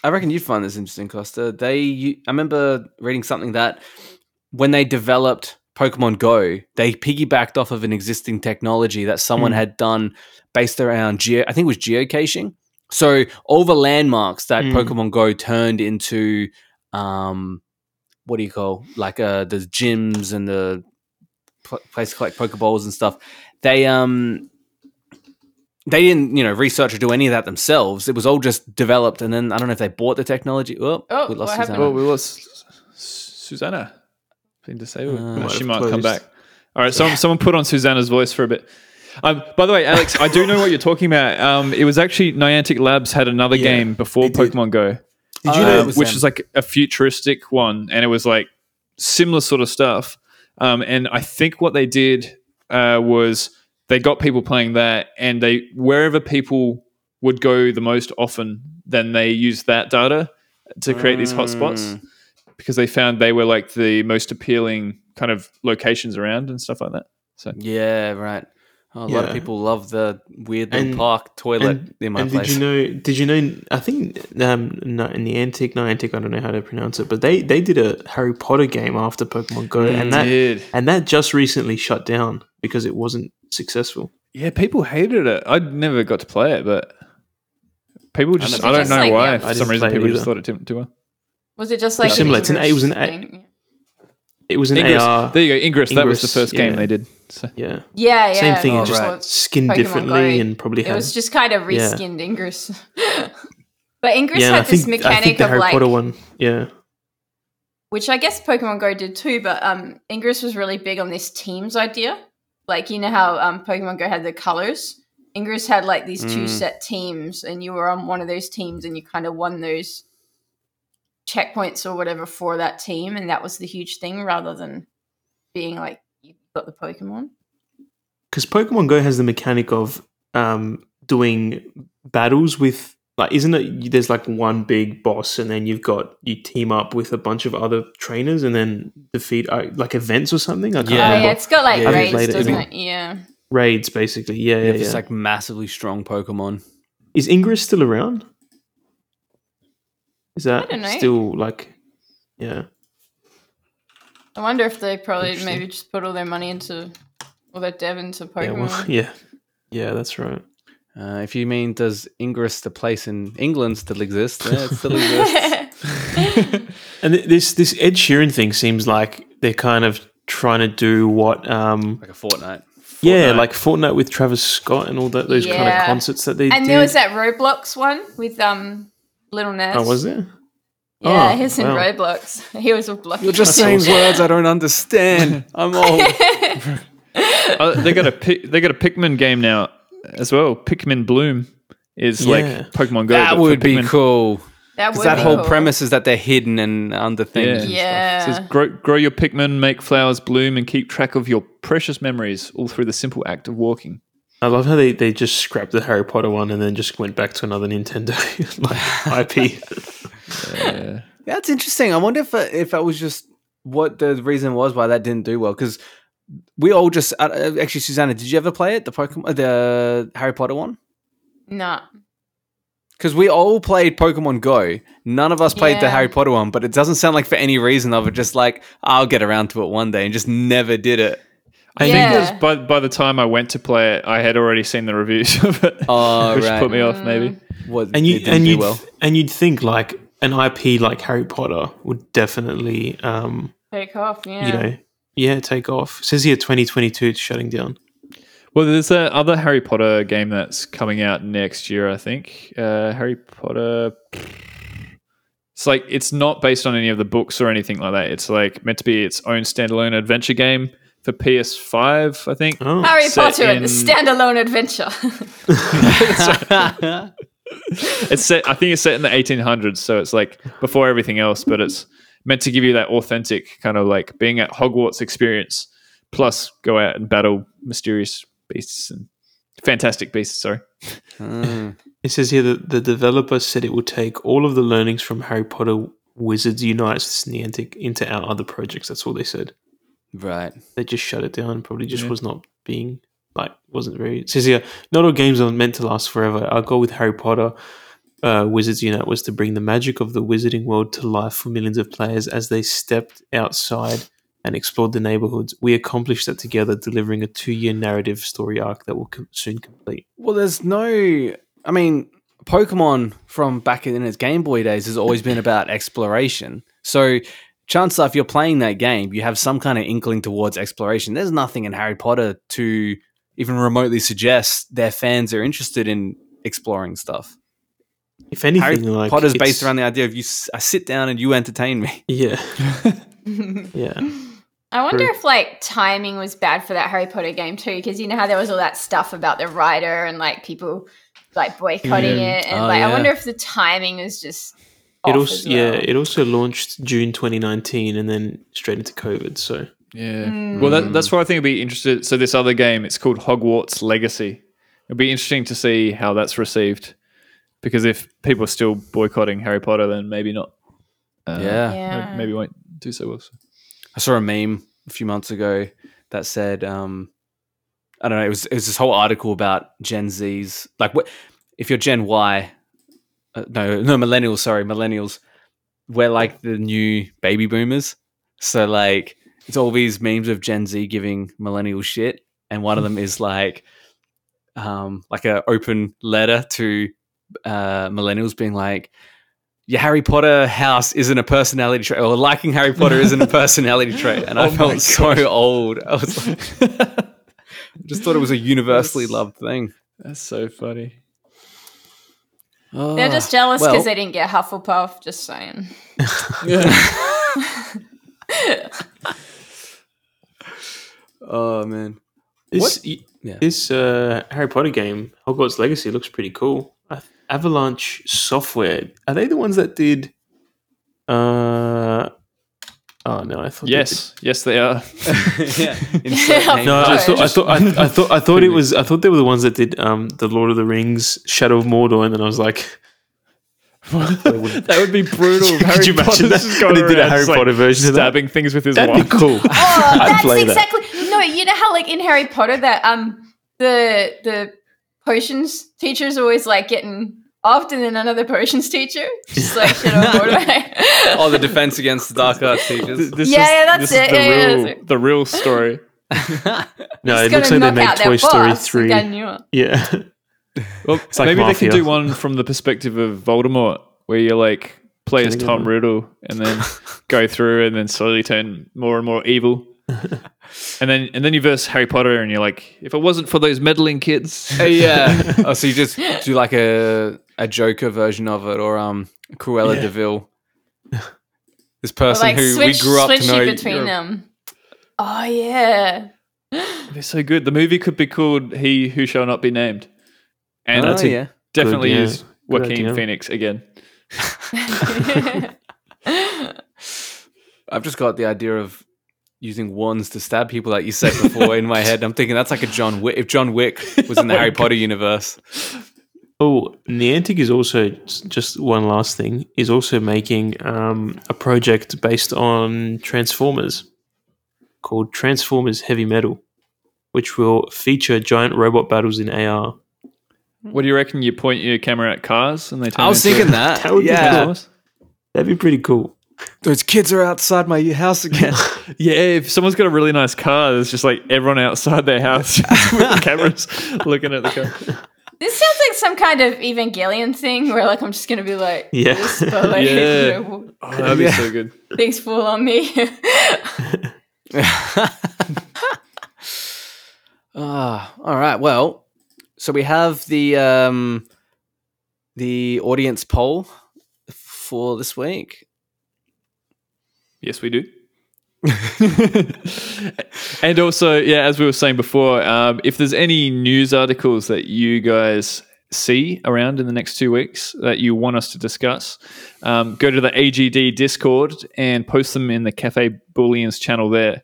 I reckon you'd find this interesting, Costa. They, I remember reading something that when they developed Pokemon Go, they piggybacked off of an existing technology that someone mm. had done based around geo. I think it was geocaching. So all the landmarks that mm. Pokemon Go turned into, um, what do you call like uh the gyms and the place to collect Pokeballs and stuff. They um they didn't, you know, research or do any of that themselves. It was all just developed, and then I don't know if they bought the technology. Oh, oh we lost Susanna. Oh, we lost Susanna. Thing to say, uh, she might closed. come back. All right, someone, someone put on Susanna's voice for a bit. Um, by the way, Alex, I do know what you're talking about. Um, it was actually Niantic Labs had another yeah, game before Pokemon Go. Did you know? Um, which them? was like a futuristic one, and it was like similar sort of stuff. Um, and I think what they did uh, was they got people playing that, and they wherever people would go the most often, then they used that data to create mm. these hotspots because they found they were like the most appealing kind of locations around and stuff like that. So yeah, right. Oh, a yeah. lot of people love the weird little and, park toilet and, in my and place. Did you know? Did you know? I think um, in the antique, no antique. I don't know how to pronounce it, but they they did a Harry Potter game after Pokemon Go, mm, and that and that just recently shut down because it wasn't successful. Yeah, people hated it. I never got to play it, but people just I, don't know like, why. Yeah. For some reason, people just thought it too, too well. Was it just like similar? It's an, it was an a, it was an Ingress. AR. There you go, Ingress. Ingress that was the first yeah. game they did. So. Yeah, yeah, yeah. Same thing, oh, just right. skinned Pokemon differently, Go. and probably it had, was just kind of reskinned yeah. Ingress. <laughs> but Ingress yeah, had this mechanic of Harry like Potter one, yeah. Which I guess Pokemon Go did too, but um, Ingress was really big on this teams idea like you know how um, Pokemon Go had the colors. Ingress had like these two mm. set teams, and you were on one of those teams, and you kind of won those checkpoints or whatever for that team, and that was the huge thing, rather than being like you got the Pokemon. Because Pokemon Go has the mechanic of um, doing battles with like isn't it there's like one big boss and then you've got you team up with a bunch of other trainers and then defeat uh, like events or something? I can't yeah. yeah it's got like yeah. raids doesn't it? yeah. Raids basically. Yeah yeah, yeah, it's like massively strong pokemon. Is ingress still around? Is that still like yeah. I wonder if they probably maybe just put all their money into all their dev into pokemon yeah, well, <laughs> yeah. Yeah that's right uh, if you mean does Ingress, the place in England, still exist? Yeah, it still <laughs> exists. <laughs> and this this Ed Sheeran thing seems like they're kind of trying to do what um like a Fortnite. Fortnite. Yeah, like Fortnite with Travis Scott and all that those yeah. kind of concerts that they do. and did. there was that Roblox one with um Lil Nas. Oh, was it? Yeah, oh, he's in wow. Roblox. <laughs> He was a You're just saying words I don't understand. I'm old. uh, they got a they got a Pikmin game now as well. Pikmin Bloom is yeah. like Pokemon Go. That would be cool. That would that whole cool. premise is that they're hidden and under things. Yeah. yeah. It says grow, grow your Pikmin, make flowers bloom, and keep track of your precious memories all through the simple act of walking. I love how they, they just scrapped the Harry Potter one and then just went back to another Nintendo <laughs> like <laughs> IP. <laughs> yeah. That's interesting. I wonder if uh, if that was just what the reason was why that didn't do well because we all just uh, uh, actually, Susanna, did you ever play it? The Pokemon, uh, the Harry Potter one? No. Because we all played Pokemon Go. None of us played Yeah. the Harry Potter one, but it doesn't sound like for any reason of it. Just like I'll get around to it one day, and just never did it. I Yeah. think it was by by the time I went to play it, I had already seen the reviews <laughs> of it, Oh, which right. put me off. Maybe What, and you and you well. and you'd think like an IP like Harry Potter would definitely um Take off, yeah. you know yeah take off. It says here 2022 it's shutting down. Well, there's that other Harry Potter game that's coming out next year. I think uh, Harry Potter. It's like it's not based on any of the books or anything like that. It's like meant to be its own standalone adventure game for PS5. I think. Oh, Harry set Potter and the in- standalone adventure. <laughs> It's set. I think it's set in the 1800s, so it's like before everything else. But it's meant to give you that authentic kind of like being at Hogwarts experience. Plus, go out and battle mysterious beasts and fantastic beasts. Sorry. Mm. <laughs> It says here that the developer said it will take all of the learnings from Harry Potter Wizards Unites Niantic into our other projects. That's all they said. Right. They just shut it down. Probably just Yeah. was not being like wasn't very. It says here not all games are meant to last forever. Our goal with Harry Potter uh, Wizards Unite was to bring the magic of the wizarding world to life for millions of players as they stepped outside and explored the neighborhoods. We accomplished that together, delivering a two-year narrative story arc that will com- soon complete. Well, there's no. I mean, Pokemon from back in its Game Boy days has always been about exploration. So, chances are, if you're playing that game, you have some kind of inkling towards exploration. There's nothing in Harry Potter to even remotely suggest their fans are interested in exploring stuff. If anything, Harry like Potter's it's- based around the idea of you. s- I sit down and you entertain me. <laughs> Yeah, <laughs> yeah. I wonder True. if like timing was bad for that Harry Potter game too, because you know how there was all that stuff about the writer and like people like boycotting Mm. it, and Oh, like yeah. I wonder if the timing was just It off also as yeah, it also launched June 2019 and then straight into COVID. So Yeah. Mm. Well, that, that's why I think I'd be interested. So this other game, it's called Hogwarts Legacy. It'd be interesting to see how that's received, because if people are still boycotting Harry Potter, then maybe not. Uh, Yeah. Yeah. Maybe won't do so well. So. I saw a meme a few months ago that said, um, I don't know, it was it was this whole article about Gen Z's like what if you're Gen Y, uh, no no millennials, sorry millennials, we're like the new baby boomers. So like it's all these memes of Gen Z giving millennial shit, and one of them is like, um, like a open letter to uh, millennials being like. Your Harry Potter house isn't a personality trait, or liking Harry Potter isn't a <laughs> personality trait, and I Oh my felt so old. I was like, <laughs> I just thought it was a universally That's- loved thing. That's so funny. Oh, They're just jealous well- because they didn't get Hufflepuff. Just saying. <laughs> Oh man, this What- y- Yeah. this uh, Harry Potter game, Hogwarts Legacy, looks pretty cool. Avalanche Software are they the ones that did? Uh, oh no, I thought they Yes, yes, they are. <laughs> yeah. <laughs> Yeah, No, I thought, I thought I, I <laughs> thought I thought it was I thought they were the ones that did um the Lord of the Rings Shadow of Mordor, and then I was like, that would be brutal. Could Harry you imagine Potter's that? going And they did a Harry just, like, Potter version of that? stabbing things with his that'd wand. be cool. Oh, I'd that's play that. exactly no. You know how like in Harry Potter that um the the potions teacher's always like getting off, and then none of the potions teacher just like shit on board. oh, the defense against the dark arts teachers. This Yeah, is, yeah, that's this it. Is the Yeah, yeah, real, that's the real story. <laughs> No, it looks like they made Toy Story three. like I knew it. Yeah, <laughs> Well, like maybe they Mafia. can do one from the perspective of Voldemort, where you like play as Can I Tom one? Riddle and then <laughs> go through and then slowly turn more and more evil. And then and then you verse Harry Potter and you're like, if it wasn't for those meddling kids, Uh, yeah. <laughs> Oh, so you just do like a a Joker version of it, or um, Cruella Yeah. de Vil. <laughs> This person like who switch, we grew up switch to know. you between you're- them. Oh yeah. <gasps> they're so good. The movie could be called He Who Shall Not Be Named, and Oh, That's yeah. definitely Good, yeah. use Joaquin. Phoenix again. <laughs> I've just got the idea of using wands to stab people, like you said before, in my head. I'm thinking that's like a John Wick. If John Wick was in the Oh <laughs> my Harry God. Potter universe, Oh, Niantic is also just one last thing is also making um, a project based on Transformers called Transformers Heavy Metal, which will feature giant robot battles in AR. What do you reckon? You point your camera at cars and they. Turn I was thinking that. that yeah, be that'd be pretty cool. Those kids are outside my house again. <laughs> yeah, if someone's got a really nice car, there's just like everyone outside their house <laughs> with <laughs> cameras looking at the car. This sounds like some kind of Evangelion thing where like I'm just gonna be like, yeah, this, but, like, yeah, you know, oh, that'd be yeah. so good. Things fall on me. Ah, all right. Well, so we have the um, the audience poll for this week. Yes, we do. <laughs> and also, yeah, as we were saying before, um, if there's any news articles that you guys see around in the next two weeks that you want us to discuss, um, go to the AGD Discord and post them in the Cafe Booleans channel there.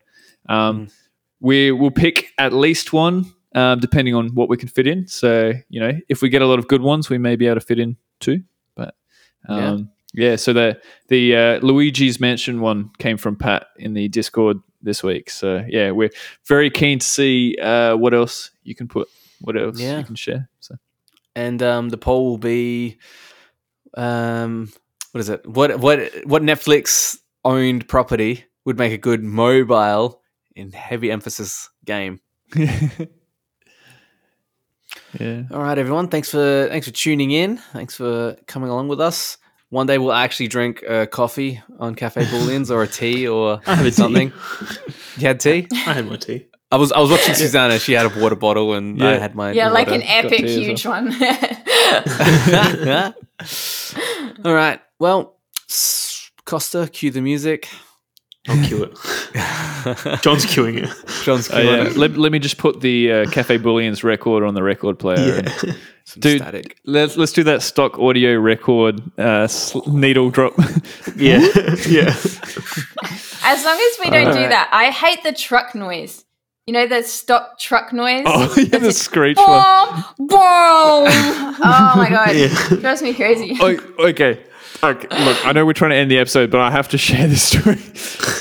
Um, mm. We will pick at least one, um, depending on what we can fit in. So, you know, if we get a lot of good ones, we may be able to fit in two. But yeah. Yeah, so the the uh, Luigi's Mansion one came from Pat in the Discord this week. So yeah, we're very keen to see uh, what else you can put, what else yeah. you can share. So, and um, the poll will be, um, what is it? What what what Netflix owned property would make a good mobile in heavy emphasis game? <laughs> Yeah. All right, everyone. Thanks for thanks for tuning in. Thanks for coming along with us. One day we'll actually drink a coffee on Cafe Booleans or a tea or <laughs> I have something. you had tea? <laughs> I had my tea. I was I was watching <laughs> Susanna. She had a water bottle, and yeah. I had my yeah, like an epic huge well. one. All right. Well, Costa, cue the music. I'll cue it. <laughs> John's queuing it. John's queuing uh, yeah. it. Let, let me just put the uh, Cafe Booleans record on the record player. Yeah. <laughs> Dude, static. let's let's do that stock audio record uh, needle drop. <laughs> yeah, yeah. As long as we don't right. do that, I hate the truck noise. You know the stock truck noise. Oh, yeah, the screech boom, one. Boom! oh my god, yeah. drives me crazy. Oh, okay. Okay, look, I know we're trying to end the episode, but I have to <laughs> share this story.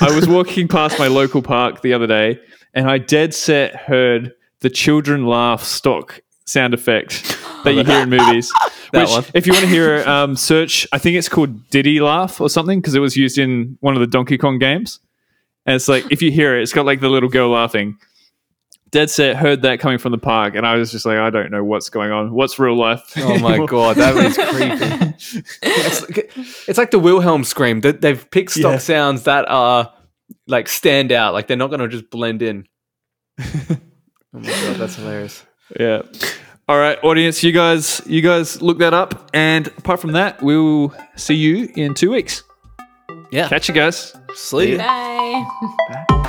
I was walking past my local park the other day, and I dead set heard the children laugh stock sound effect that you hear in movies. <laughs> which, one. if you want to hear, um, search. I think it's called Diddy Laugh or something because it was used in one of the Donkey Kong games. And it's like if you hear it, it's got like the little girl laughing. Dead set heard that coming from the park, and I was just like, I don't know what's going on. What's real life? Oh my <laughs> god, that was creepy. it's, like, it's like the Wilhelm scream. That they've picked stock yeah. sounds that are like stand out. Like they're not going to just blend in. <laughs> oh my god, that's hilarious. Yeah. All right, audience, you guys, you guys look that up, and apart from that, we'll see you in two weeks. Yeah. Catch you guys. Sleep. Bye. Bye.